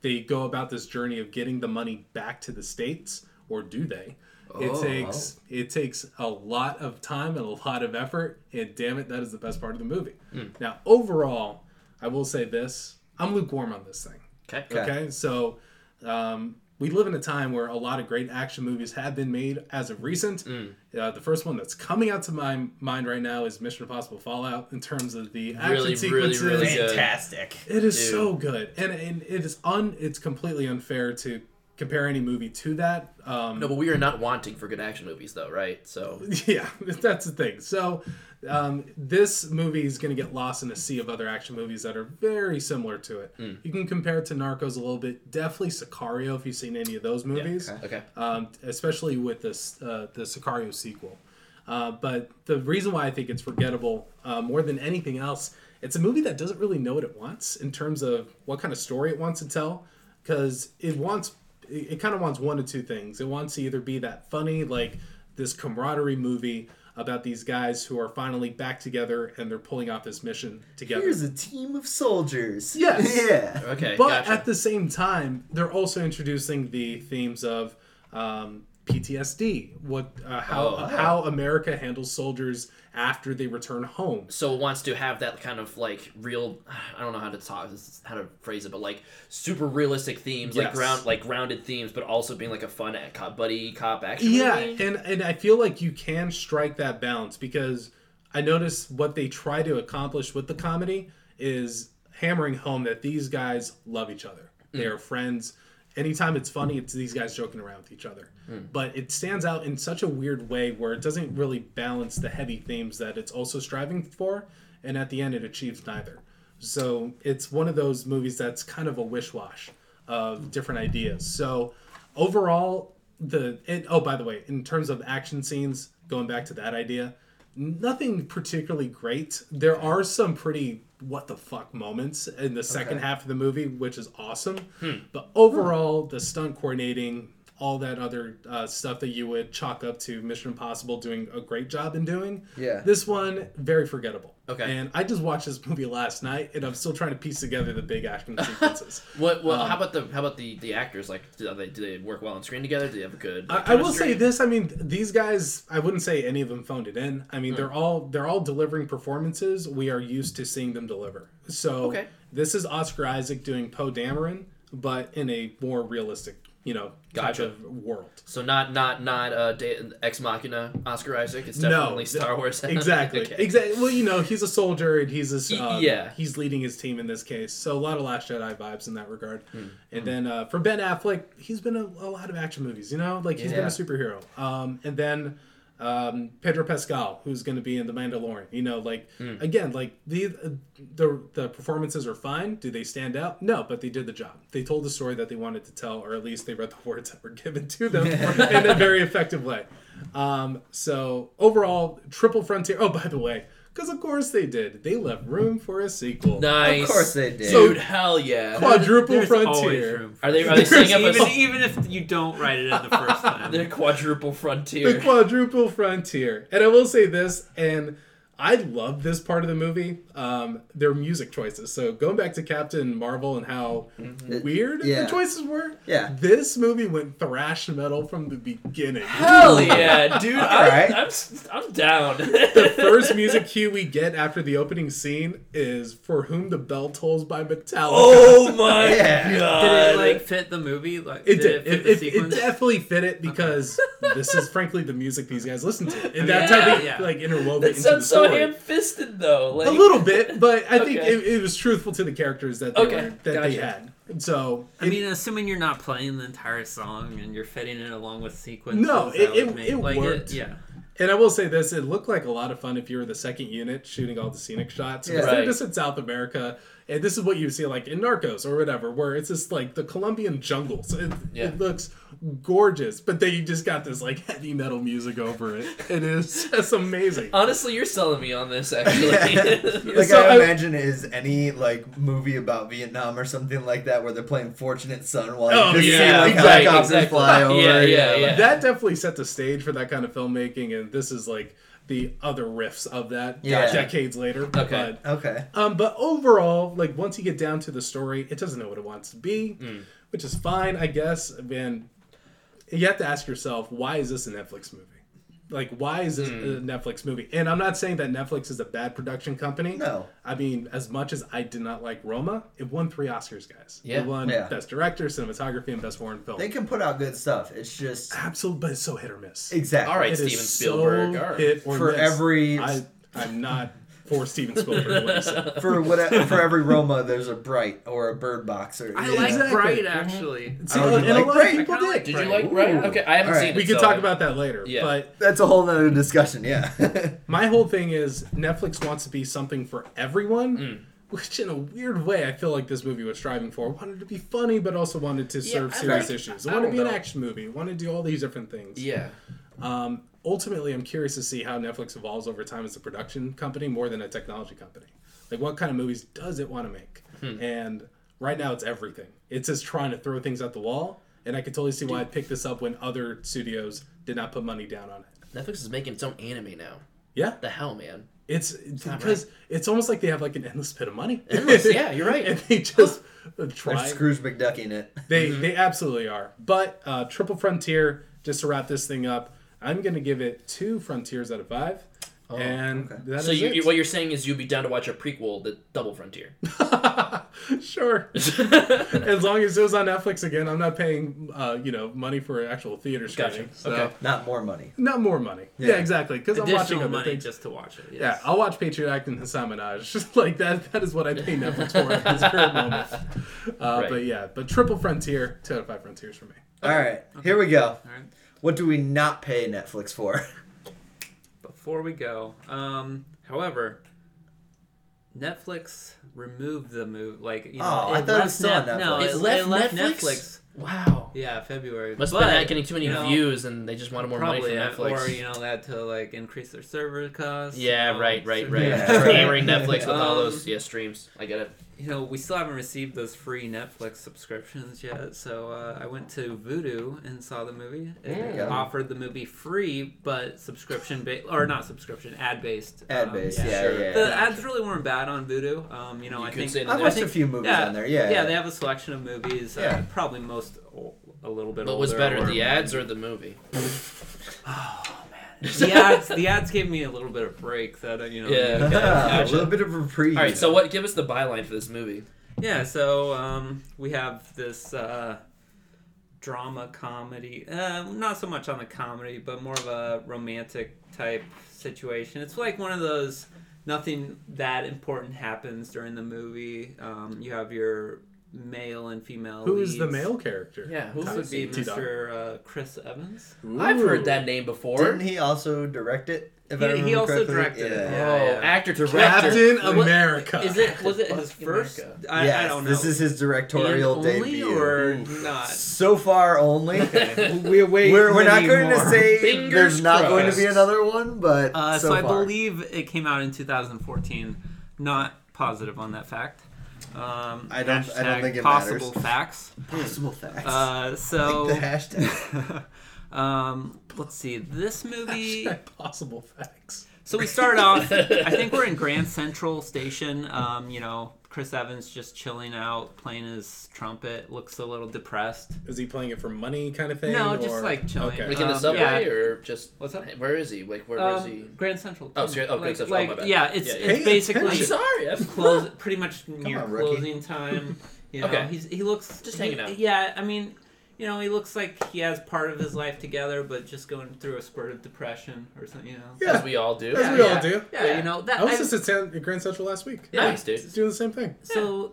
they go about this journey of getting the money back to the states, or do they? It Oh. takes oh. it takes a lot of time and a lot of effort, and damn it, that is the best part of the movie. Hmm. Now, overall, I will say this: I'm lukewarm on this thing. Okay. Okay, so um, we live in a time where a lot of great action movies have been made as of recent. Mm. Uh, the first one that's coming out to my mind right now is Mission Impossible Fallout in terms of the action Really, really, sequences. really good. Fantastic. It is Dude. so good, and, and it is un. It's completely unfair to compare any movie to that. Um, No, but we are not wanting for good action movies, though, right? So yeah, that's the thing. So, um, this movie is going to get lost in a sea of other action movies that are very similar to it. You can compare it to Narcos a little bit. Definitely Sicario if you've seen any of those movies, okay. okay. um, especially with this uh, the Sicario sequel. Uh, but the reason why I think it's forgettable uh, more than anything else, it's a movie that doesn't really know what it wants in terms of what kind of story it wants to tell, because it wants it, it kind of wants one of two things. It wants to either be that funny like this camaraderie movie about these guys who are finally back together and they're pulling off this mission together. Here's a team of soldiers. Yes. Yeah. Okay, but gotcha. at the same time, they're also introducing the themes of um, PTSD, what uh, how Oh. how America handles soldiers after they return home. so it wants to have that kind of like real i don't know how to talk how to phrase it but like super realistic themes like ground like grounded themes but also being like a fun cop buddy cop action Yeah, movie. and and I feel like you can strike that balance because I notice what they try to accomplish with the comedy is hammering home that these guys love each other. They Mm. are friends. Anytime it's funny, it's these guys joking around with each other. Mm. But it stands out in such a weird way where it doesn't really balance the heavy themes that it's also striving for, and at the end it achieves neither. So it's one of those movies that's kind of a wish wash of different ideas. So overall, the it, oh by the way, in terms of action scenes, going back to that idea, nothing particularly great. There are some pretty what the fuck moments in the second Okay. half of the movie, which is awesome. Hmm. But overall, the stunt coordinating, all that other uh, stuff that you would chalk up to Mission Impossible doing a great job in doing. Yeah. This one very forgettable. Okay. And I just watched this movie last night, and I'm still trying to piece together the big action sequences. what what Um, how about the how about the the actors like do they do they work well on screen together do they have a good like, I, I will say this. I mean, these guys. I wouldn't say any of them phoned it in. I mean, they're all they're all delivering performances we are used to seeing them deliver. So Okay. this is Oscar Isaac doing Poe Dameron, but in a more realistic, you know, Gotcha. type of world. so not not not uh ex machina oscar isaac it's No, definitely the- star wars Exactly. Okay. Exactly. Well, you know, he's a soldier and he's this. Y- Um, yeah. He's leading his team in this case, so a lot of Last Jedi vibes in that regard. Hmm. And then uh, for Ben Affleck, he's been a, a lot of action movies. You know, like he's been a superhero. Um, and then um, Pedro Pascal, who's going to be in The Mandalorian. You know, like Hmm. again, like the the the performances are fine. Do they stand out? No, but they did the job. They told the story that they wanted to tell, or at least they read the words that were given to them in a very effective way. Um, so overall, Triple Frontier. Oh, by the way, because of course they did. They left room for a sequel. nice Of course they did. dude hell yeah Quadruple There's always Frontier. room for are they are they setting up even, a even if you don't write it in the first time. they're quadruple frontier. The frontier quadruple frontier. And I will say this, and I love this part of the movie. Um, their music choices. So going back to Captain Marvel and how weird yeah. the choices were. Yeah. This movie went thrash metal from the beginning. hell yeah dude Alright. I'm, I'm s- I'm down the first music cue we get after the opening scene is "For Whom the Bell Tolls" by Metallica. oh my Yeah. god Did it like fit the movie? Like It did did. fit It, the it, it sequence? definitely fit it because this is frankly the music these guys listen to, and Yeah, that's how they yeah. like interwove it that into the sounds so story. ham-fisted though like a little bit, but I think Okay. it, it was truthful to the characters that they Okay, were, that they had. So I it- mean, assuming you're not playing the entire song and you're fitting it along with sequences. No, that it- would it- make- it like worked. yeah. And I will say this: it looked like a lot of fun if you were the second unit shooting all the scenic shots. Yeah. Because they're Right. just in South America, and this is what you see like in Narcos or whatever, where it's just like the Colombian jungles. It, Yeah. it looks gorgeous, but they just got this like heavy metal music over it. It is just amazing. honestly you're selling me on this actually like So I I- imagine it is any like movie about Vietnam or something like that where they're playing Fortunate Son while Oh, you just yeah, see like exactly, helicopters exactly. fly over. Yeah, yeah, like- yeah. That definitely set the stage for that kind of filmmaking, and this is like the other riffs of that Yeah. decades later. Okay. But Okay. Um, but overall, like once you get down to the story, it doesn't know what it wants to be, which is fine, I guess. And you have to ask yourself, why is this a Netflix movie? Like, why is this a hmm. Netflix movie? And I'm not saying that Netflix is a bad production company. No. I mean, as much as I did not like Roma, it won three Oscars, guys. Yeah. It won Yeah. Best Director, Cinematography, and Best Foreign Film. They can put out good stuff. It's just Absolutely, but it's so hit or miss. exactly All right. It is Steven Spielberg, So hit or for miss. every I, I'm not for Steven Spielberg. what you said. for whatever for every Roma there's a Bright or a Bird Box or I you like Exactly. Bright actually. See, Oh, you and a like lot Bright? of people I kinda did. like Did you Right. like Bright? Ooh. Okay, I haven't All right. seen it. We could so talk I- about that later. Yeah. But That's a whole nother discussion. Yeah. my whole thing is Netflix wants to be something for everyone, Mm. which in a weird way I feel like this movie was striving for. Wanted to be funny, but also wanted to serve I serious like- issues. I It wanted to don't be an know. action movie. It wanted to do all these different things. Yeah. Um, ultimately, I'm curious to see how Netflix evolves over time as a production company more than a technology company. Like, what kind of movies does it want to make? Hmm. And right now, it's everything. It's just trying to throw things at the wall. And I can totally see why I picked this up when other studios did not put money down on it. Netflix is making its own anime now. Yeah, The hell, man. it's, it's not because it's almost like they have like an endless pit of money. Endless, yeah, you're right. and they just uh, They're try. Scrooge McDuck in it. They they absolutely are. But uh, Triple Frontier, just to wrap this thing up, I'm gonna give it two Frontiers out of five. and okay. that So is you, it. you, what you're saying is you'd be down to watch a prequel, the Double Frontier. sure. as long as it was on Netflix again, I'm not paying uh, you know money for actual theater screening. Gotcha. So Okay. Not more money. not more money. Yeah, Yeah. exactly. Because I'm watching Additional other money things. just to watch it. Yes. Yeah, I'll watch Patriot Act and Hasan Minhaj. like that. That is what I pay Netflix for at this current moment. Uh, Right. But yeah, but Triple Frontier, two out of five Frontiers for me. All right, here we go. All right. What do we not pay Netflix for? Before we go, um, however, Netflix removed the move. Like you know, Oh, I thought it was still on No, Netflix. it, It left, left it Netflix? left Netflix. Wow. Yeah, February. Must have been not getting too many you know, views, and they just wanted more Probably, money uh, from Netflix. or you know, they had to like increase their server costs. yeah, you know, right, right, so- right. Yeah. Just hammering Netflix with all Um, those yeah streams. I get it. You know, we still haven't received those free Netflix subscriptions yet, so uh, I went to Vudu and saw the movie. It you go. offered the movie free, but subscription based, or not subscription, ad based. Ad based, yeah, sure. yeah. The yeah. ads really weren't bad on Vudu. Um, you know, You I think I've I watched a few movies yeah, on there. Yeah, yeah, they have a selection of movies. Yeah. Uh, probably most a little bit. But was better, the ads or the movie? the ads? The ads gave me a little bit of break. That uh, you know. Yeah, okay. a Gotcha. little bit of reprieve. All right, so what? Give us the byline for this movie. Yeah, so um, we have this uh, drama comedy. Uh, not so much on the comedy, but more of a romantic type situation. It's like one of those nothing that important happens during the movie. Um, you have your male and female. Who is the male character? Yeah, who This would be Mr. Uh, Chris Evans. I've heard that name before. Didn't he also direct it? If I He- he also correctly? directed it, Yeah. yeah. oh, actor director. Captain America. Is it was it his first? I, yes, I don't know. this is his directorial And only debut. or not? So far, only. We're. We're, we're not going to say Fingers there's not going to be another one, but Uh, so, so I far. believe it came out in 2014. Not positive on that fact. Um, I don't- I don't think it possible matters. facts. possible facts. Uh, so Like the hashtag. um, let's see. This movie. Hashtag possible facts. So we start off. I think we're in Grand Central Station. Um, you know, Chris Evans just chilling out, playing his trumpet. Looks a little depressed. Is he playing it for money, kind of thing? No, just or- like chilling. Okay. Like in the Um, subway, yeah. or just What's up? Where is he? Like where Um, is he? Grand Central. Oh, too. sorry- oh, Grand like, Central. Oh, Like, my bad. yeah, it's Yeah, yeah. it's Pay basically attention. sorry. I'm close, pretty much near on, closing time. You know, Okay. he's he looks Just he- hanging out. Yeah, I mean, you know, he looks like he has part of his life together, but just going through a spurt of depression or something. You know. Yeah. As we all do. As Yeah, we all do. Yeah, you know that. I was I- just at, San, at Grand Central last week. Nice, dude. It's doing the same thing. so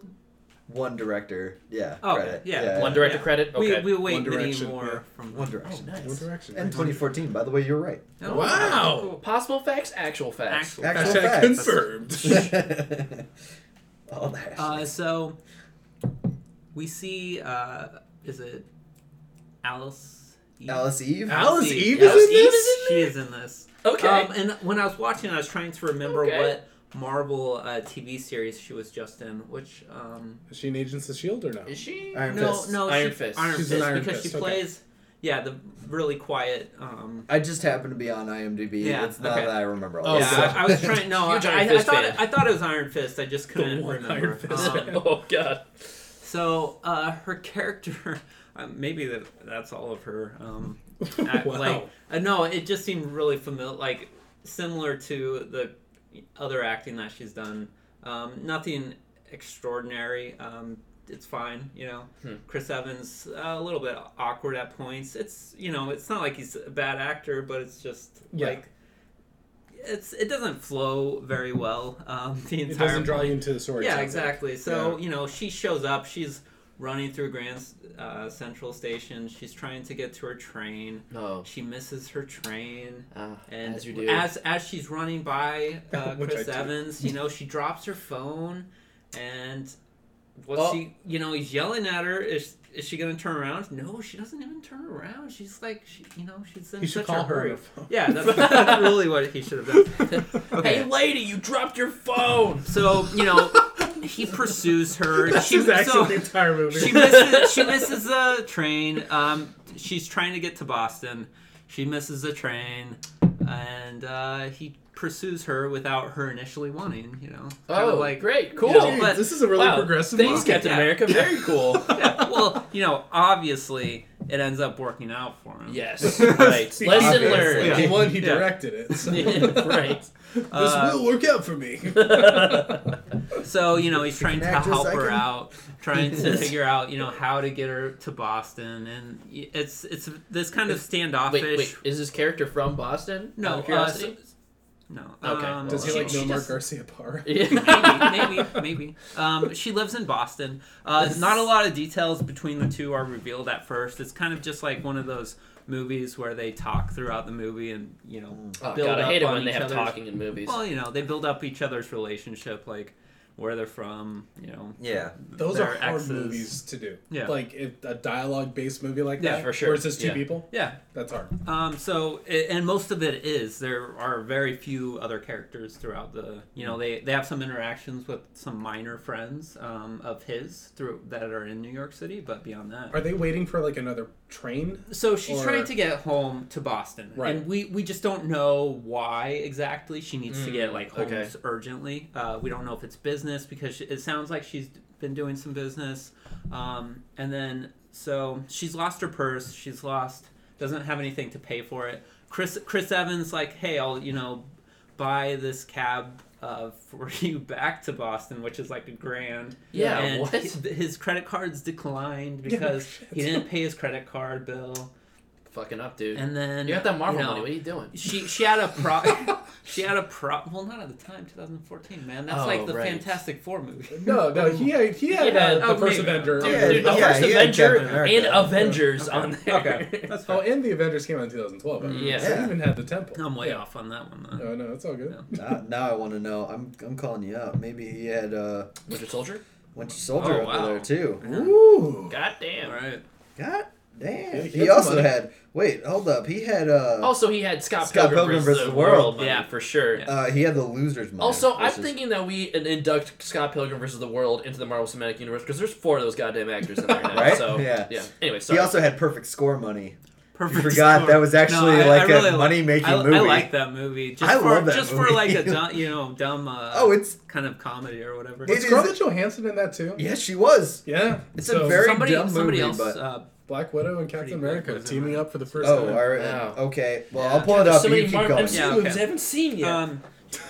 one director. Yeah. Oh, credit. yeah. One director Yeah. credit. Okay. we we wait One many more yeah. from One direction. nice. One direction. And 2014, by the way, you're right. Oh, Wow. cool. Possible facts, actual facts. Actual Actual facts. confirmed. All the hashtags. Uh, so we see. Uh, is it Alice? Eve? Alice Eve. Alice Eve. Eve Alice is in Eve this? is in She is in this. Okay. Um, and when I was watching, I was trying to remember Okay. what Marvel uh, TV series she was just in. Which um, Is she in Agents of Shield or no? is she? Iron no, Fist. no, Iron she, Fist. Iron She's Fist an Iron because Fist, she okay. plays, yeah, the really quiet. Um, I just happened to be on IMDb. Yeah, it's not okay. that I remember all Oh, yeah, good. I, I was trying. No, I, I, I thought fan. I thought it was Iron Fist. I just couldn't one remember. Iron Fist Um, oh god. So uh, her character, uh, maybe that that's all of her. Um, Wow. Like uh, no, it just seemed really familiar, like similar to the other acting that she's done. Um, nothing extraordinary. Um, it's fine, you know. Hmm. Chris Evans uh, a little bit awkward at points. It's you know, it's not like he's a bad actor, but it's just Yeah. like. It's it doesn't flow very well. Um, the It doesn't draw you into the story. yeah, it sounds like. exactly. So Yeah. you know, she shows up. She's running through Grand uh, Central Station. She's trying to get to her train. Oh. She misses her train, Uh, and as you do. as as she's running by uh, Chris Evans, you know, she drops her phone, and what's Oh. she? You know, he's yelling at her. Is is she gonna turn around? No, she doesn't even turn around. She's like, she, you know, she's in He such call a hurry. her phone. Yeah, that's, that's really what he should have done. Okay. Hey lady, you dropped your phone. So you know, he pursues her. That's she, his accent so- the entire movie. she misses she misses the train. Um, she's trying to get to Boston. She misses the train. and uh, he pursues her without her initially wanting. You know, Oh, like great, cool. you know, Jeez, but this is a really wow, progressive Thanks, movie. Captain Yeah. America. Very cool. yeah, well, you know, obviously it ends up working out for him. yes, right. Speaking Lesson of- learned. Yeah. One, he Yeah. directed it. So. Yeah, right. This Uh, will work out for me. So you know he's trying to help her out, trying to figure out you know how to get her to Boston, and it's it's this kind of standoffish. Wait, wait. Is this character from Boston? No, uh, of. No. Okay. Um, Does he she- like she know Mark Garciaparra? Yeah. maybe, maybe, maybe. Um, she lives in Boston. Uh, not a lot of details between the two are revealed at first. It's kind of just like one of those movies where they talk throughout the movie and you know Oh, build God, I up hate it on when they each have talking in movies. Well, you know, they build up each other's relationship, like where they're from. You know, Yeah. Those are hard exes. movies to do. Yeah. Like if a dialogue based movie like Yeah, that, for sure. where it's just two Yeah. people, yeah. that's hard. Um, so, and most of it is there are very few other characters throughout the. You know, they they have some interactions with some minor friends um, of his through that are in New York City, but beyond that, Are they waiting for like another train? so she's or- trying to get home to Boston, Right. and we we just don't know why exactly she needs to get Mm, like home okay. urgently. Uh, we don't know if it's business because it sounds like she's been doing some business, um, and then so she's lost her purse. She's lost doesn't have anything to pay for it. Chris Chris Evans like, hey, I'll you know buy this cab. Uh, for you back to Boston, which is like a grand. Yeah, and what? His, his credit cards declined because he didn't pay his credit card bill. Fucking up, dude. And then you got that Marvel you know, money. What are you doing? She she had a pro. she had a pro. Well, not at the time, 2014. Man, that's Oh, like the right. Fantastic Four movie. No, no, he had, he had Yeah, uh, the oh, first maybe. Avenger. Dude, Yeah, dude, the yeah, first he Avenger Captain America. and Yeah. Avengers on there. Okay, that's Oh, and the Avengers came out in 2012. I mean, Yeah. so he even had the temple. I'm way Yeah. off on that one though. No, no, it's all good. Now, now I want to know. I'm I'm calling you out. Maybe he had uh, Winter Soldier. Winter Soldier Oh, over there too. Ooh. God damn. All right. God damn. He he had some also money. had. Wait, hold up. He had uh. Also, he had Scott, Scott Pilgrim, Pilgrim versus versus the the World. World. Yeah. for sure. Yeah. Uh, he had the losers. Money Also, I'm thinking that we induct Scott Pilgrim versus the World into the Marvel Cinematic Universe because there's four of those goddamn actors in there now. Right? So Yeah. yeah. Anyway, sorry. He also had perfect score money. Perfect. You forgot Score. that was actually I- I like really a money-making movie. I like that movie. Just I for, love that Just movie. for like a dumb, you know, dumb. Uh, Oh, it's kind of comedy or whatever. It Was Scarlett Johansson in that too? yes, she was. Yeah. It's so a very somebody, dumb somebody movie, else. but Uh, Black Widow and Captain America teaming in up for the first oh, time. all right. Wow. okay. Well, Yeah. I'll pull it up. so many you keep Marvel going. MCU Yeah, movies okay. I haven't seen yet. Um,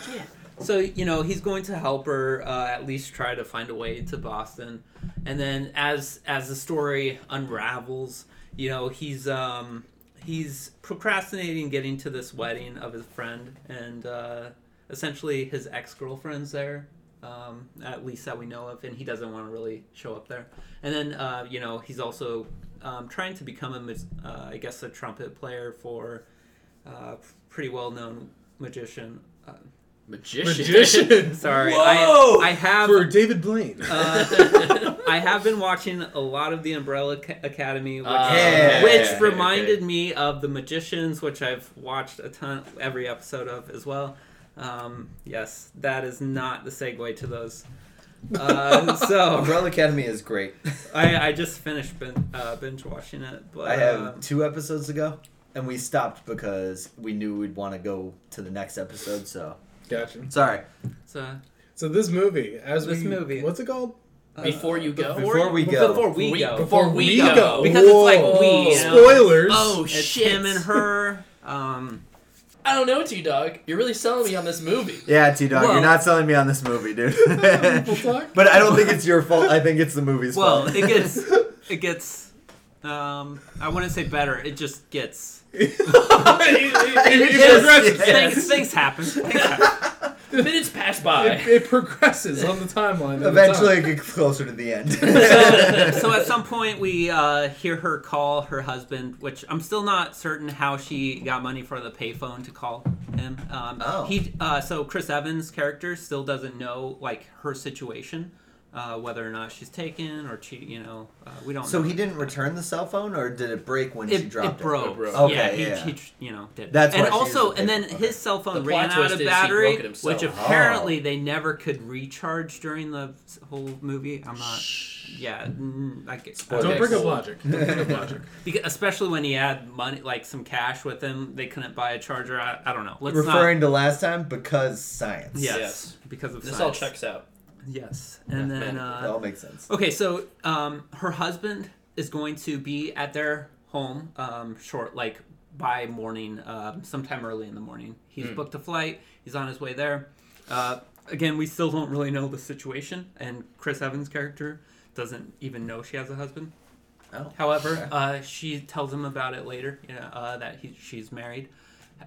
so you know he's going to help her uh, at least try to find a way to Boston, and then as as the story unravels, you know he's um, he's procrastinating getting to this wedding of his friend, and uh, essentially his ex girlfriend's there. Um, at least that we know of, and he doesn't want to really show up there. And then, uh, you know, he's also um, trying to become a, uh, I guess, a trumpet player for uh, pretty well known magician. Uh, Magician. Magician. sorry, Whoa! I, I have For David Blaine. uh, I have been watching a lot of the Umbrella Academy, which, Ah, Yeah. which okay, reminded me of the Magicians, which I've watched a ton, every episode of as well. Um, yes, that is not the segue to those. Uh, so Umbrella Academy is great. I, I just finished bin, uh, binge watching it, but I have uh, two episodes ago, and we stopped because we knew we'd want to go to the next episode. So Gotcha. sorry. it's, uh, So this movie, as This we, movie. what's it called? Before you go. Before we go. before we We- go, before we We go. go. because it's like we you know? Spoilers. Oh It's shit! him and her. Um, I don't know, T Dog. You're really selling me on this movie. Yeah, T Dog, you're not selling me on this movie, dude. But I don't think it's your fault. I think it's the movie's fault. Well, fault. it gets it gets um I wouldn't say better, it just gets It Yes, progresses. yes. things things happen. Things happen. Minutes pass by. It, it progresses on the timeline. at the Eventually, time. it gets closer to the end. So, so at some point we uh, hear her call her husband, which I'm still not certain how she got money for the payphone to call him. Um, Oh. He uh, so Chris Evans' character still doesn't know like her situation. Uh, whether or not she's taken or cheat. You know, uh, we don't. So know. he didn't return the cell phone, or did it break when she dropped it broke. It broke. Okay, yeah, he, yeah. he, tr- you know, did. That's and also, the and then paper. his cell phone The ran out of battery, broke it himself. which apparently they never could recharge during the whole movie. I'm not. Yeah, mm, I get. Don't Okay, bring up logic. Don't bring up logic. Because, especially when he had money, like some cash with him, they couldn't buy a charger. I, I don't know. Let's Referring to last time because science. Yes, Yes. because of This science. all checks out. Yes, and then That uh, all makes sense. Okay, so um, her husband is going to be at their home um, short, like by morning, um, sometime early in the morning. He's booked a flight. He's on his way there. Uh, again, we still don't really know the situation, and Chris Evans' character doesn't even know she has a husband. Oh. However, uh, she tells him about it later. You know uh, that he, she's married.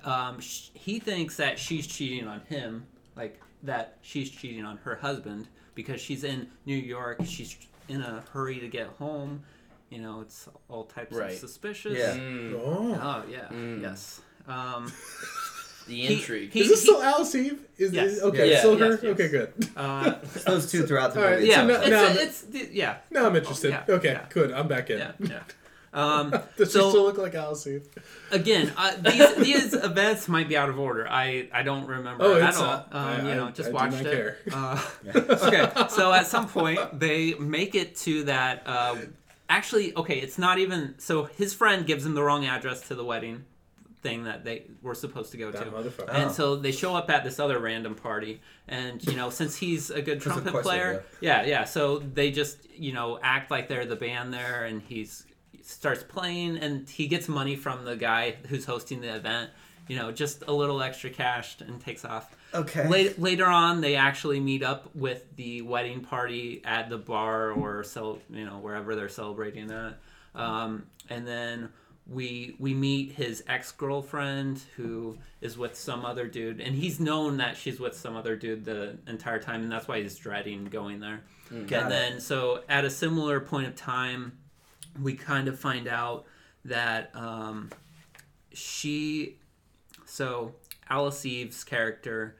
Um, sh- he thinks that she's cheating on him, like that she's cheating on her husband because she's in New York. She's in a hurry to get home. You know, it's all types Right. of suspicious. Yeah. Mm, Oh. Oh yeah. Mm. Yes. Um, the intrigue. he- Is this he- still Alice Eve? Is, Yes. is okay? Yeah. still her? Yes, yes. Okay, good. uh, those two throughout the All right, movie. yeah. no- it's, no, it's, yeah. Now I'm interested. Yeah, okay, yeah. good. I'm back in. Yeah. Yeah. Um, Does So- she still look like Alice Eve? again, uh, these these events might be out of order. I I don't remember Oh, at all. not. Um, I- you I- know, just I do watched not it. care. Uh, okay, so at some point they make it to that. Uh, actually, okay, it's not even. So his friend gives him the wrong address to the wedding thing that they were supposed to go That to. And Oh. so they show up at this other random party, and you know, since he's a good trumpet course they player, yeah, yeah. So they just you know act like they're the band there, and he's starts playing, and he gets money from the guy who's hosting the event. You know, just a little extra cash, and takes off. Okay. Late, later on, they actually meet up with the wedding party at the bar or so you know wherever they're celebrating that, um, and then we we meet his ex girlfriend who is with some other dude, and he's known that she's with some other dude the entire time, and that's why he's dreading going there. Got and it. then so at a similar point of time, we kind of find out that um, she so Alice Eve's character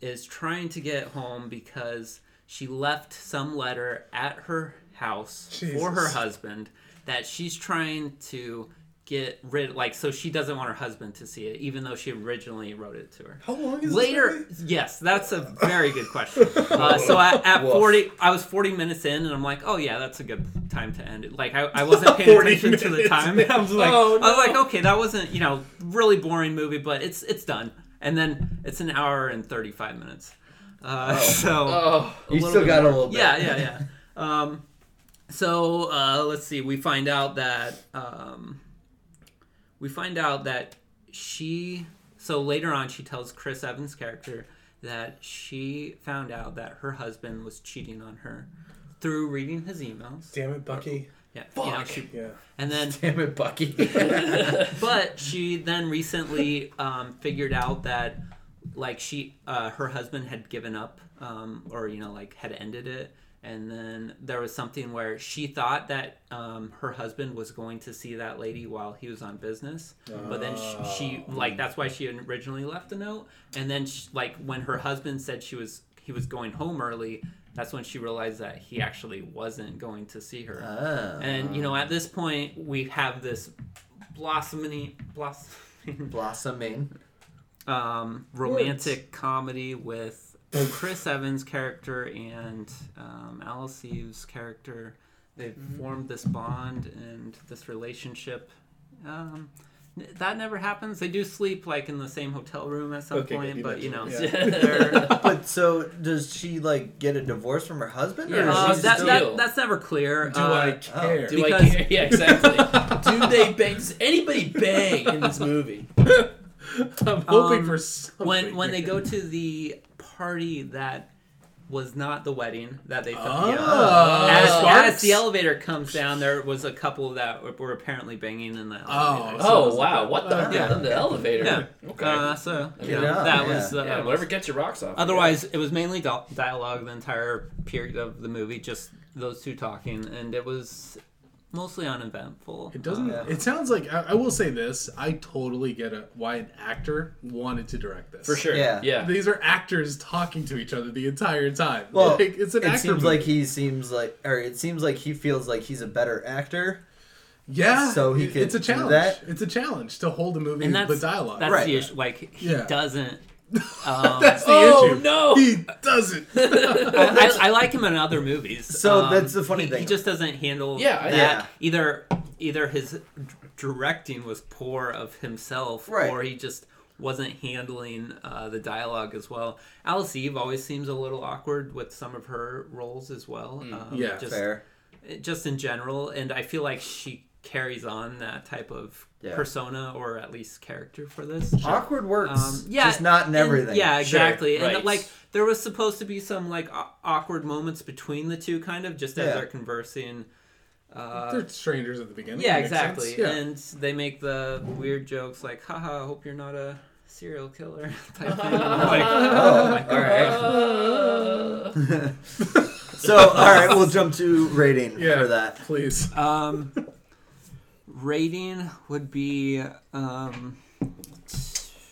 is trying to get home because she left some letter at her house for her husband that she's trying to get rid like so she doesn't want her husband to see it even though she originally wrote it to her How long is this later movie? yes that's a very good question uh, so at, at Woof. 40 i was 40 minutes in and i'm like oh yeah that's a good time to end it like i, I wasn't paying 40 attention to the time i was like Oh, i was like okay that wasn't you know really boring movie but it's it's done and then it's an hour and 35 minutes uh, so oh, You still bit got a little bit. Yeah, yeah, yeah. Um, so uh, let's see. We find out that um, we find out that she. So later on, she tells Chris Evans' character that she found out that her husband was cheating on her through reading his emails. Damn it, Bucky. Yeah, you know, Fuck. she, Yeah. and then Damn it, Bucky. but she then recently um, figured out that like she uh, her husband had given up um, or you know like had ended it and then there was something where she thought that um, her husband was going to see that lady while he was on business but then she, she like that's why she originally left a note and then she, like when her husband said she was he was going home early that's when she realized that he actually wasn't going to see her Ah. and you know, at this point, we have this blossoming, blossoming blossoming. um, romantic comedy with Chris Evans' character and um, Alice Eve's character. They've formed this bond and this relationship. Um, that never happens. They do sleep like in the same hotel room at some Okay, point, good, but you know, eventually, they're- But so does she like get a divorce from her husband? Yeah, or is uh, that, that, that's never clear. Do Uh, I care? do Because- I care? Yeah, exactly. do they bang? Does anybody bang in this movie? I'm hoping Um, for something. when when they go to the party that was not the wedding that they thought. yeah. Oh. As, as the elevator comes down, there was a couple that were- were apparently banging in the Oh, elevator. Oh wow! What the? Uh, yeah. In the elevator. Yeah. Okay. Uh, so you Get know, out, that yeah. was uh, yeah. Whatever gets your rocks off. Otherwise, it was mainly di- dialogue the entire period of the movie, just those two talking, and it was mostly uneventful. It doesn't. Oh, yeah. It sounds like I, I will say this. I totally get a, why an actor wanted to direct this For sure. Yeah. Yeah. These are actors talking to each other the entire time. Well, Like, it's an it actor. seems movie. like he seems like, or it seems like he feels like he's a better actor. yeah. so he could It's a do challenge. that. It's a challenge to hold a movie and that's with dialogue. That's Right. the issue. Like he Yeah. doesn't. Um, That's the Oh, issue. no! he doesn't. I, I, I like him in other movies. So Um, that's the funny he, thing. He just doesn't handle Yeah, that. Yeah. Either either his directing was poor of himself, Right. or he just wasn't handling uh, the dialogue as well. Alice Eve always seems a little awkward with some of her roles as well. Um, Yeah. just, Fair. just in general, and I feel like she carries on that type of Yeah. persona or at least character for this. Awkward works. Um, yeah, just not in and- everything. yeah, Sure, exactly. And right. like there was supposed to be some like au- awkward moments between the two, kind of just as Yeah. they're conversing. Uh, They're strangers at the beginning. yeah, exactly. Yeah. And they make the weird jokes like, "Haha, I hope you're not a serial killer." type thing. Like, Oh, my all God. right. so, all right, we'll jump to rating Yeah. for that. Please. Um, rating would be um,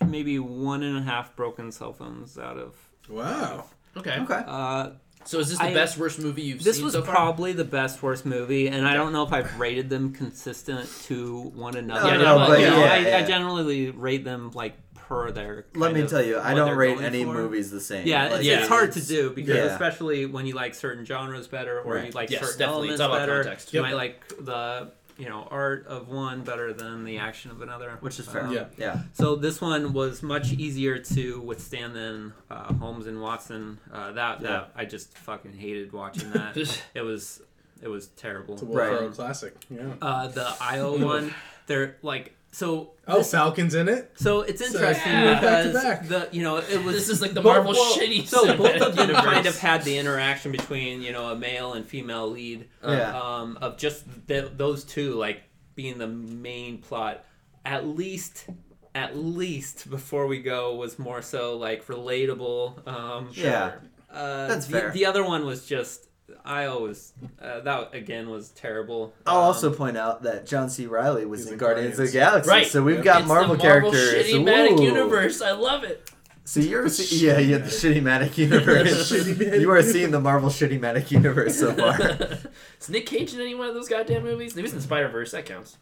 maybe one and a half broken cell phones out of. Wow. Okay. Okay. Uh, So is this the I- best worst movie you've this seen This was so far? probably the best worst movie, and I don't know if I've rated them consistent to one another. No, Yeah, no, no, but you know, yeah, I, yeah. I generally rate them like per their. Let me tell you, I don't rate any for. movies the same. Yeah, Like, it's, Yeah. it's hard to do because yeah. especially when you like certain genres better or you like Yes, certain definitely. Elements better. context. You Yep. might like the you know art of one better than the action of another, Which is fair. Um, Yeah. Yeah. So this one was much easier to withstand than uh, Holmes and Watson. Uh, that Yeah. that I just fucking hated watching that. it was it was terrible. It's a Will Right. Classic. Yeah. Uh, the IO one, they're like so. Oh, this- Falcon's in it. so it's interesting yeah. Back to because back. the you know it was This is like the both- Marvel well, shitty So both of them kind universe. of had the interaction between you know a male and female lead Yeah. um, of just th- those two like being the main plot. At least, at least before we go was more so like relatable. Um, Yeah. uh, That's the, fair. The other one was just I always uh, that again was terrible. I'll Um, also point out that John C. Reilly was in in Guardians of the Galaxy, Right. so we've Yep. got It's Marvel the Marvel characters. Shitty-matic Ooh. universe. I love it. So you're see- yeah, yeah, the Shitty Matic universe. Shitty-matic you are seeing the Marvel Shitty Matic universe so far. Is Nick Cage in any one of those goddamn movies? He was in Spider Verse. That counts.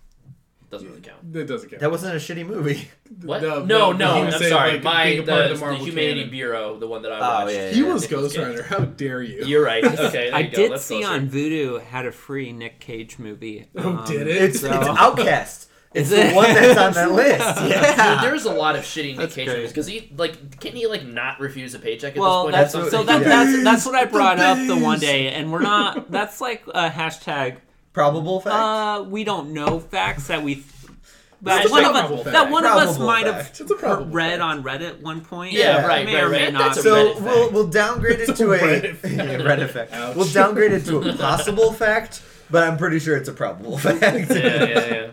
Doesn't really count. That doesn't count. That wasn't a shitty movie. What? The- no, the- no. he I'm saying, sorry. like, My being a part the, of the Marvel Humanity canon. Bureau, the one that I Oh, watched. yeah, He was Ghost Rider. How dare you? You're right. Okay, there I you go. did That's see closer. on Vudu had a free Nick Cage movie. Oh, Um, did it? It's, So- it's Outcast. It's Is the it? one that's on that list. Dude, Yeah. there's a lot of shitty Nick That's Cage great. movies because he like can't he like not refuse a paycheck at Well, this point? that's, That's so that, yeah. that's that's what I brought up the one bees. day, and we're not. That's like a hashtag. Probable fact. Uh, we don't know facts that we. That That's one of us, fact. that one of us Probable might fact. have It's a probable read fact. on Reddit one point. Yeah, Yeah. right, may right, or may right. not That's so we'll we'll downgrade it to a a Reddit fact. yeah, Reddit fact. Ouch. We'll downgrade it to a possible fact, but I'm pretty sure it's a probable fact. yeah, yeah, yeah.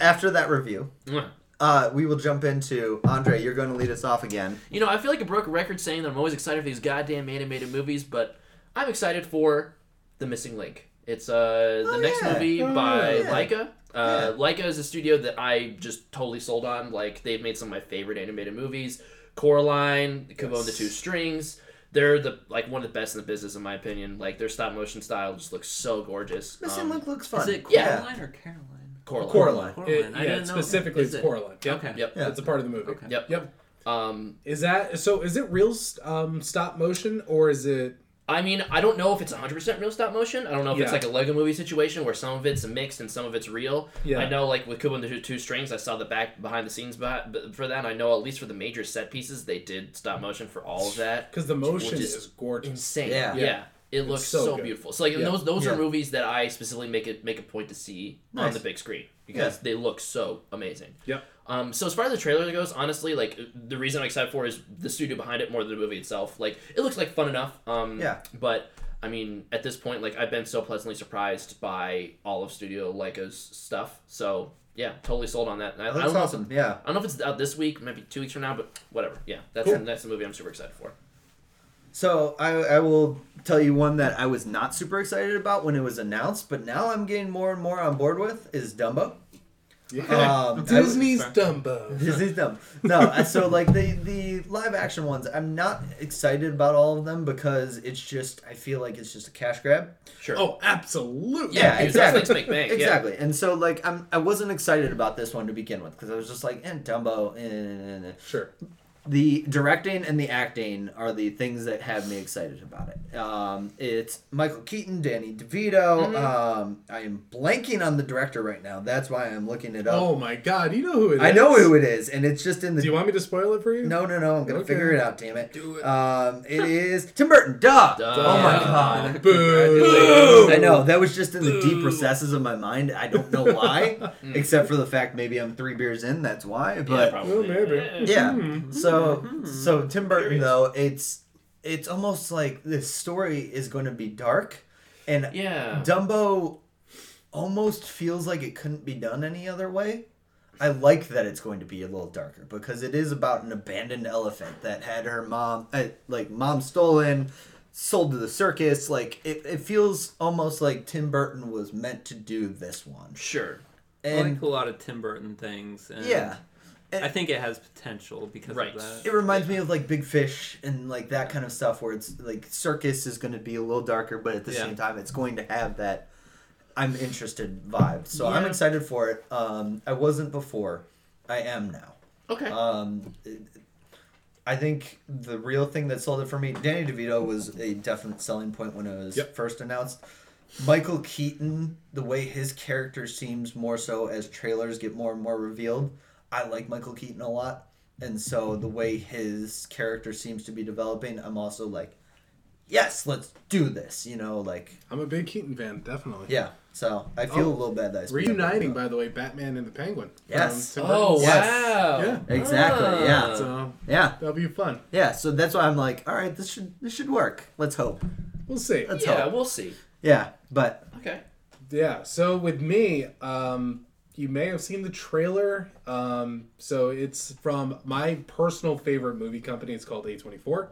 After that review, yeah. uh, we will jump into Andre. You're going to lead us off again. You know, I feel like a broken record saying that I'm always excited for these goddamn animated movies, but I'm excited for The Missing Link. It's uh the Oh, next yeah. movie Oh, by yeah. Laika. Uh, Laika is a studio that I just totally sold on. Like they've made some of my favorite animated movies. Coraline, Kubo and the Two Strings. They're the like one of the best in the business in my opinion. Like their stop motion style just looks so gorgeous. Missing Um, Link looks fun. Is it Yeah. Coraline or Caroline? Coraline. Coraline. Coraline. It- I yeah, didn't know. specifically Is it's it? Coraline. Yep. Okay. Yep. Yeah. That's a part of the movie. Okay. Yep. Yep. Um, Is that so? Is it real um, stop motion or is it? I mean, I don't know if it's 100% real stop motion. I don't know if it's like a Lego movie situation where some of it's mixed and some of it's real. Yeah. I know, like, with Kubo and the Two, two Strings, I saw the back behind the scenes behind, for that. and I know, at least for the major set pieces, they did stop motion for all of that. Because the motion is is gorgeous. Insane. Yeah. Yeah. Yeah. It looks so so, beautiful. So, like, Yeah. those those Yeah. are movies that I specifically make it make a point to see on the big screen because Yeah. they look so amazing. Yep. Um, so as far as the trailer goes, honestly, like the reason I'm excited for is the studio behind it more than the movie itself. Like it looks like fun enough. Um, Yeah. But I mean, at this point, like I've been so pleasantly surprised by all of Studio Laika's stuff. So yeah, totally sold on that. And I, I That's don't awesome. If, Yeah. I don't know if it's out this week, maybe two weeks from now, but whatever. Yeah, that's Cool. that's the movie I'm super excited for. So I, I will tell you one that I was not super excited about when it was announced, but now I'm getting more and more on board with is Dumbo. Yeah. Um, Disney's I- Dumbo. Disney's dumb. No, so like the the live action ones, I'm not excited about all of them because it's just I feel like it's just a cash grab. Sure. Oh, absolutely. Yeah, Yeah, exactly. things make bank. yeah. Exactly, and so like I'm I wasn't excited about this one to begin with because I was just like, eh, Dumbo. Eh, eh, eh, eh. Sure. The directing and the acting are the things that have me excited about it. Um, it's Michael Keaton, Danny DeVito. Um, I am blanking on the director right now. That's why I'm looking it up. Oh my God, you know who it is. I know who it is, and it's just in the Do you want me to spoil it for you? no, no, no. I'm gonna Okay. figure it out. Damn it. Do it. Um, it is Tim Burton. Duh. Duh. Oh my god. Boo. I know that was just in the deep recesses of my mind. I don't know why, except for the fact maybe I'm three beers in. That's why. Yeah, But probably. Well, maybe. Yeah. Hmm. So so Tim Burton though, it's it's almost like this story is going to be dark, and Yeah. Dumbo almost feels like it couldn't be done any other way. I like that it's going to be a little darker because it is about an abandoned elephant that had her mom, uh, like mom stolen, sold to the circus. Like it, it feels almost like Tim Burton was meant to do this one. Sure. I And like a lot of Tim Burton things. And yeah, I think it has potential because Right. of that. it reminds me of like Big Fish and like that kind of stuff where it's like circus is going to be a little darker, but at the Yeah. same time it's going to have that I'm interested vibe. So I'm excited for it. Um, I wasn't before. I am now. Okay. Um, it- I think the real thing that sold it for me, Danny DeVito was a definite selling point when it was Yep. first announced. Michael Keaton, the way his character seems more so as trailers get more and more revealed, I like Michael Keaton a lot. And so the way his character seems to be developing, I'm also like, yes, let's do this. You know, like, I'm a big Keaton fan, definitely. yeah. So I feel Oh, a little bad that I speak up Reuniting, about by the way, Batman and the Penguin. Yes. Oh Burton's- Yes. wow. Yeah. Exactly, Ah. yeah. So. Yeah, that'll be fun. yeah. So that's why I'm like, all right, this should this should work. Let's hope. We'll see. Let's Yeah, hope. we'll see. Yeah, but Okay. Yeah. So with me, um, you may have seen the trailer. Um, so it's from my personal favorite movie company. It's called A24,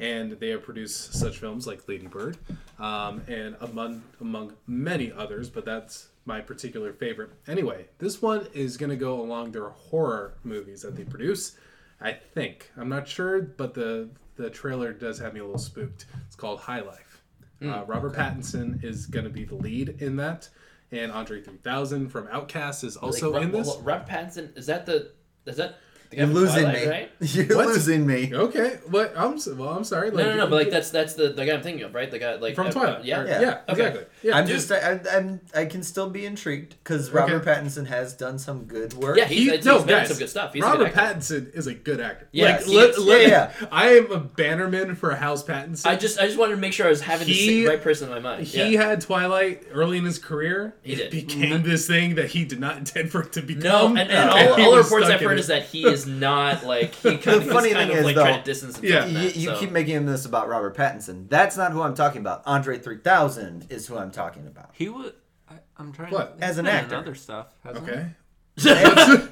and they have produced such films like Lady Bird, um, and among among many others. But that's my particular favorite. Anyway, this one is going to go along their horror movies that they produce. I think I'm not sure, but the the trailer does have me a little spooked. It's called High Life. Uh, Robert Pattinson is going to be the lead in that, and Andre 3000 from OutKast is also like, in Rob- this. Robert Pattinson is that the is that you're from losing Twilight, me. right? You're What? losing me. Okay, what? I'm s- well. I'm sorry. No, no, no. But like that's that's the, the guy I'm thinking of, right? The guy like from uh, Twilight. Yeah. or- Yeah. yeah, Okay. exactly. Yeah, I'm dude, just I, I'm I can still be intrigued because Robert Pattinson has done some good work. Yeah, he's, He- he's no, been guys, some good stuff. He's a good Robert. Pattinson is a good actor. Yeah, like, let, let- Yeah, I am a bannerman for House Pattinson. I just I just wanted to make sure I was having the He- sa- right person in my mind. he yeah. had Twilight early in his career. He It did. became this thing that he did not intend for it to no, become. and, and all, all the reports I've heard is that he is not like he kind of, The funny he's kind thing of is, like though, trying to distance himself. Yeah. from You, you so. keep making this about Robert Pattinson. That's not who I'm talking about. Andre 3000 is who I'm talking about. He would. I, I'm trying. What? To, As an actor. other stuff. hasn't he? Okay.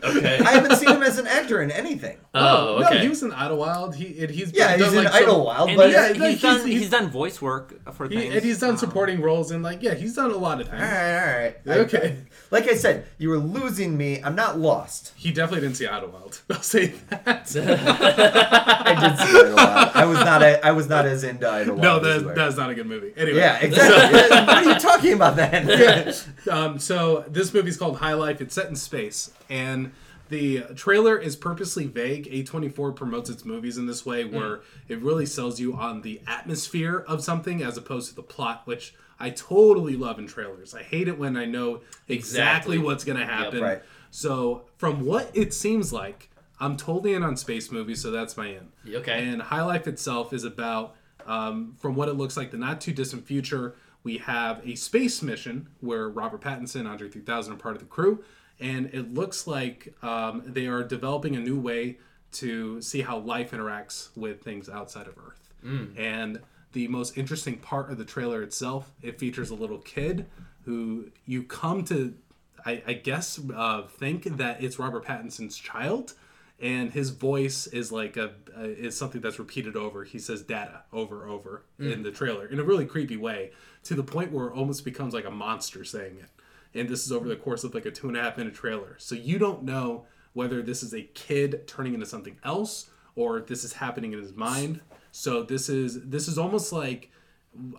okay. I haven't seen him as an actor in anything. Oh, okay. No, he was in Idlewild. He and he's Yeah, done, he's in some- Idlewild, but he's, yeah, he's, like, done. he's- He's, he's- done voice work for He, things. and he's done um, supporting roles and like yeah, he's done a lot of things. all right, all right. I- Okay. like I said, you were losing me. I'm not lost. He definitely didn't see Idlewild. I'll say that. I did see Idlewild. I was not. A, I was not as into Idlewild. no, as that, that's not a good movie. Anyway. Yeah, exactly. what are you talking about then? Um, so this movie's called High Life. It's set in space, and the trailer is purposely vague. A24 promotes its movies in this way, where it really sells you on the atmosphere of something as opposed to the plot, which I totally love in trailers. I hate it when I know exactly, Exactly. what's going to happen. right. So from what it seems like, I'm totally in on space movies, so that's my in. Okay. And High Life itself is about, um, from what it looks like, the not too distant future. We have a space mission where Robert Pattinson, Andre 3000 are part of the crew, and it looks like um, they are developing a new way to see how life interacts with things outside of Earth. And the most interesting part of the trailer itself, it features a little kid who you come to, I, I guess, uh, think that it's Robert Pattinson's child and his voice is like a uh, is something that's repeated over. He says "data" over and over in the trailer in a really creepy way, to the point where it almost becomes like a monster saying it. And this is over the course of like a two and a half minute trailer, so you don't know whether this is a kid turning into something else or this is happening in his mind. So this is this is almost like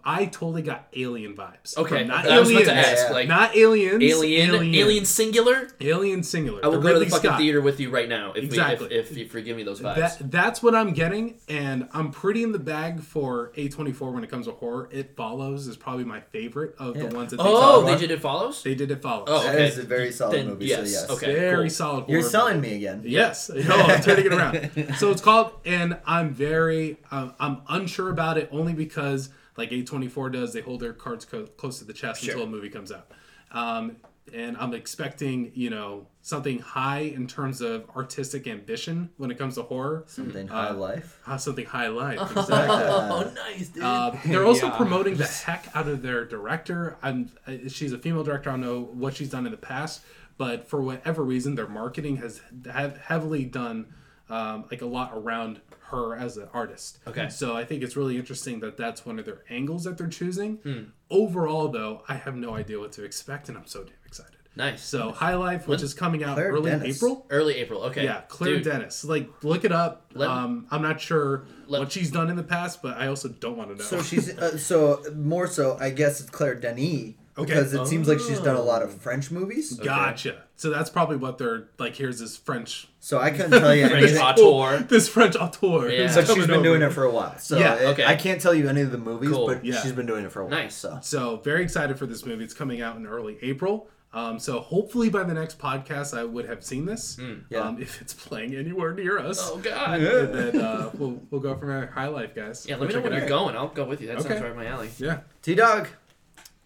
I totally got alien vibes. Okay, not I was about aliens, to ask, like not aliens, alien, alien, singular. alien singular. I will The go to the fucking Scott. theater with you right now if Exactly. we, if, if you forgive me those vibes. That that's what I'm getting, and I'm pretty in the bag for A24 when it comes to horror. It Follows is probably my favorite of Yeah. the ones that they oh, they about. did it follows. They did It Follows. Oh, okay. is a very solid Then movie. yes, So yes. okay. Very cool. solid. You're selling movie. me again. Yes, no, I'm turning it around. So it's called, and I'm very, um, I'm unsure about it only because, like A24 does, they hold their cards co- close to the chest Sure. until a movie comes out. Um, and I'm expecting, you know, something high in terms of artistic ambition when it comes to horror. Something Uh, high life. Uh, something high life. Exactly. Oh, nice, dude. Uh, they're also Yeah. promoting the heck out of their director. I'm, uh, she's a female director. I don't know what she's done in the past, but for whatever reason, their marketing has have heavily done um, like a lot around her as an artist. Okay. So I think it's really interesting that that's one of their angles that they're choosing. Hmm. Overall, though, I have no idea what to expect, and I'm so damn excited. nice. So High Life, which is coming out Claire early Denis. April. Early April. Okay. Yeah, Claire Dude, Denis. Like, look it up. Let- um, I'm not sure Let- what she's done in the past, but I also don't want to know. So she's uh, so more so. I guess it's Claire Denis Okay. because it seems like she's done a lot Oh. of French movies. Gotcha. So that's probably what they're like. Here's this French, So I couldn't tell you French anything. auteur. this French auteur. Yeah. who's But she's coming been doing it for a while. So Yeah, it- okay. I can't tell you any of the movies, Cool. but Yeah. she's been doing it for a while. Nice. So So very excited for this movie. It's coming out in early April. Um, so hopefully by the next podcast, I would have seen this. Yeah. Um, if it's playing anywhere near us. Oh God. And then uh, we'll we'll go from there. High life, guys. Yeah, let me know check when you're going. I'll go with you. That Okay. sounds right up my alley. Yeah. T Dog,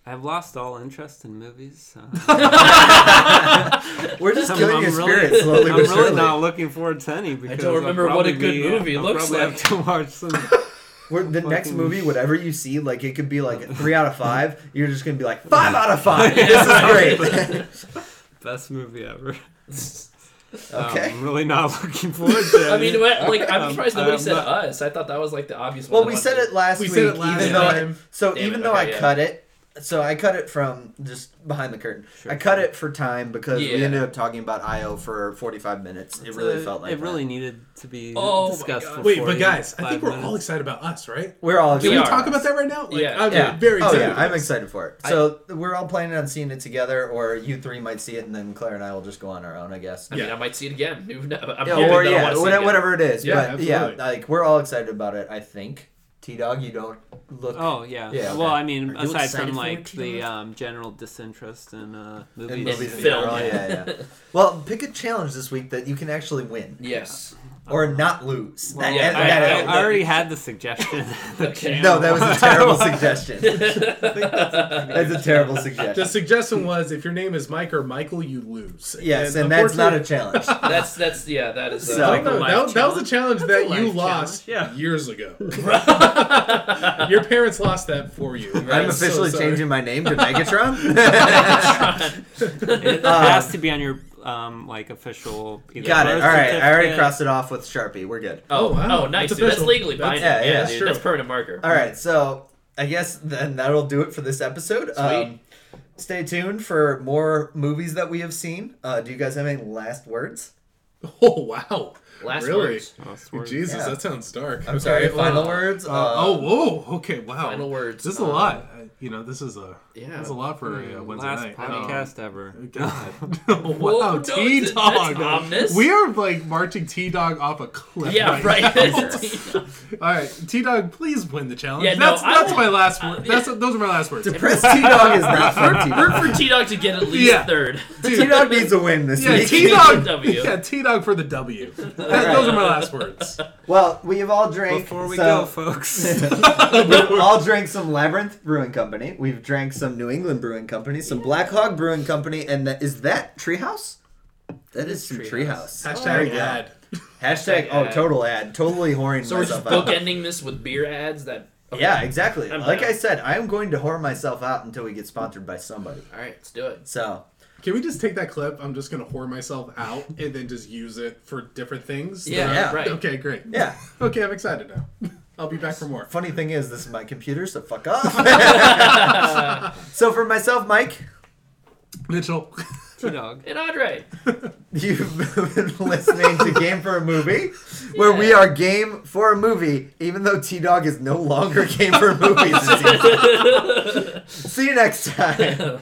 I've lost all interest in movies. Uh, we're just I'm- killing I'm your really- spirit slowly I'm but really surely. not looking forward to any because I'll remember what a probably good be- movie I'll looks probably like. have to watch some. We're, the next movie, whatever you see, like it could be like a three out of five. You're just gonna be like five out of five. This is great. Best movie ever. Okay. I'm really not looking forward to it. I mean, what- like I'm Um, surprised nobody I'm said not- us. I thought that was like the obvious one. well, we said it last week. We week. said it last even though I, time. so Damn even it, though okay, I yeah. cut it, so I cut it from just behind the curtain. I cut it for time because we ended up talking about IO for 45 minutes. It really felt like it really that. needed to be Oh my discussed. For Wait, but guys, I think we're all excited about us, right? We're all Can We we, are. talk about that right now? Like, Yeah. I'm Yeah. very oh excited. yeah, I'm excited for it. So we're all planning on seeing it together, or you three might see it, and then Claire and I will just go on our own, I guess. I mean, Yeah. I might see it again. I'm Yeah, or that I yeah, wanna it whatever, again. it is. Yeah, but yeah, like we're all excited about it. I think. T Dog, you don't look. Oh yeah. Yeah, Well, okay. I mean, Are aside from like the um, general disinterest in uh, movies, in movies in film, general, yeah. yeah, yeah. Well, pick a challenge this week that you can actually win Yes. Or not lose. Well, That- yeah, that- I, that- I, I already had the suggestion. Okay. no, that was a terrible suggestion. That's a terrible suggestion. The suggestion. suggestion was if your name is Mike or Michael, you lose. Yes, and that's not a challenge. That's that's yeah. That is. So- Uh, No, no, that, that was a challenge That's that a you lost yeah. years ago. Your parents lost that for you. I'm I'm officially so changing my name to Megatron. It has to be on your um, like official. Either Got it. All right, I already crossed it off with Sharpie. We're good. oh, Oh, wow. oh, nice. That's dude. That's official. legally That's- binding. yeah, yeah, yeah, that's dude. true. That's permanent marker. All right, so I guess then that'll do it for this episode. Um, stay tuned for more movies that we have seen. Uh, do you guys have any last words? Oh wow! Last really? words. Last word. Jesus, Yeah. that sounds dark. I'm Okay, sorry. well, Final words. Uh, Uh, oh, whoa. Okay, wow. Final words. This is a um, lot. Uh, you know, this is a Yeah. That's a lot for a uh, Wednesday Last night. podcast ever. Oh, God. Whoa, wow, no, T Dog. We are like marching T Dog off a cliff. Yeah, right. now. All right, T Dog, please win the challenge. Yeah, no, that's I that's my last uh, word. yeah. That's those are my last words. Depressed T Dog is not for T Root Dog. for T Dog to get at least Yeah. third. T Dog needs a win this Yeah, week. T Dog. W. Yeah, T Dog for the W. That, Those are my last words. Well, we have all drank. Before we so- go, folks. We've all drank some Labyrinth Brewing Company. We've drank some New England Brewing Company, some Black Hog Brewing Company, and that, is that Treehouse? That is some Treehouse. Treehouse. Hashtag you go. ad. Hashtag. Oh, ad. total ad. Totally whoring So we're just myself out. bookending this with beer ads that. okay. Yeah, exactly. I'm like down. I said, I am going to whore myself out until we get sponsored by somebody. All right, let's do it. So, Can we just take that clip? I'm just gonna whore myself out and then just use it for different things. Yeah, Yeah. right. Okay, great. Yeah. Okay, I'm excited now. I'll be back for more. Funny thing is, this is my computer, so fuck off. so for myself, Mike, Mitchell. T Dog. And Andre. you've been listening to Game for a Movie, where we are game for a movie, even though T Dog is no longer game for movies. it. See you next time.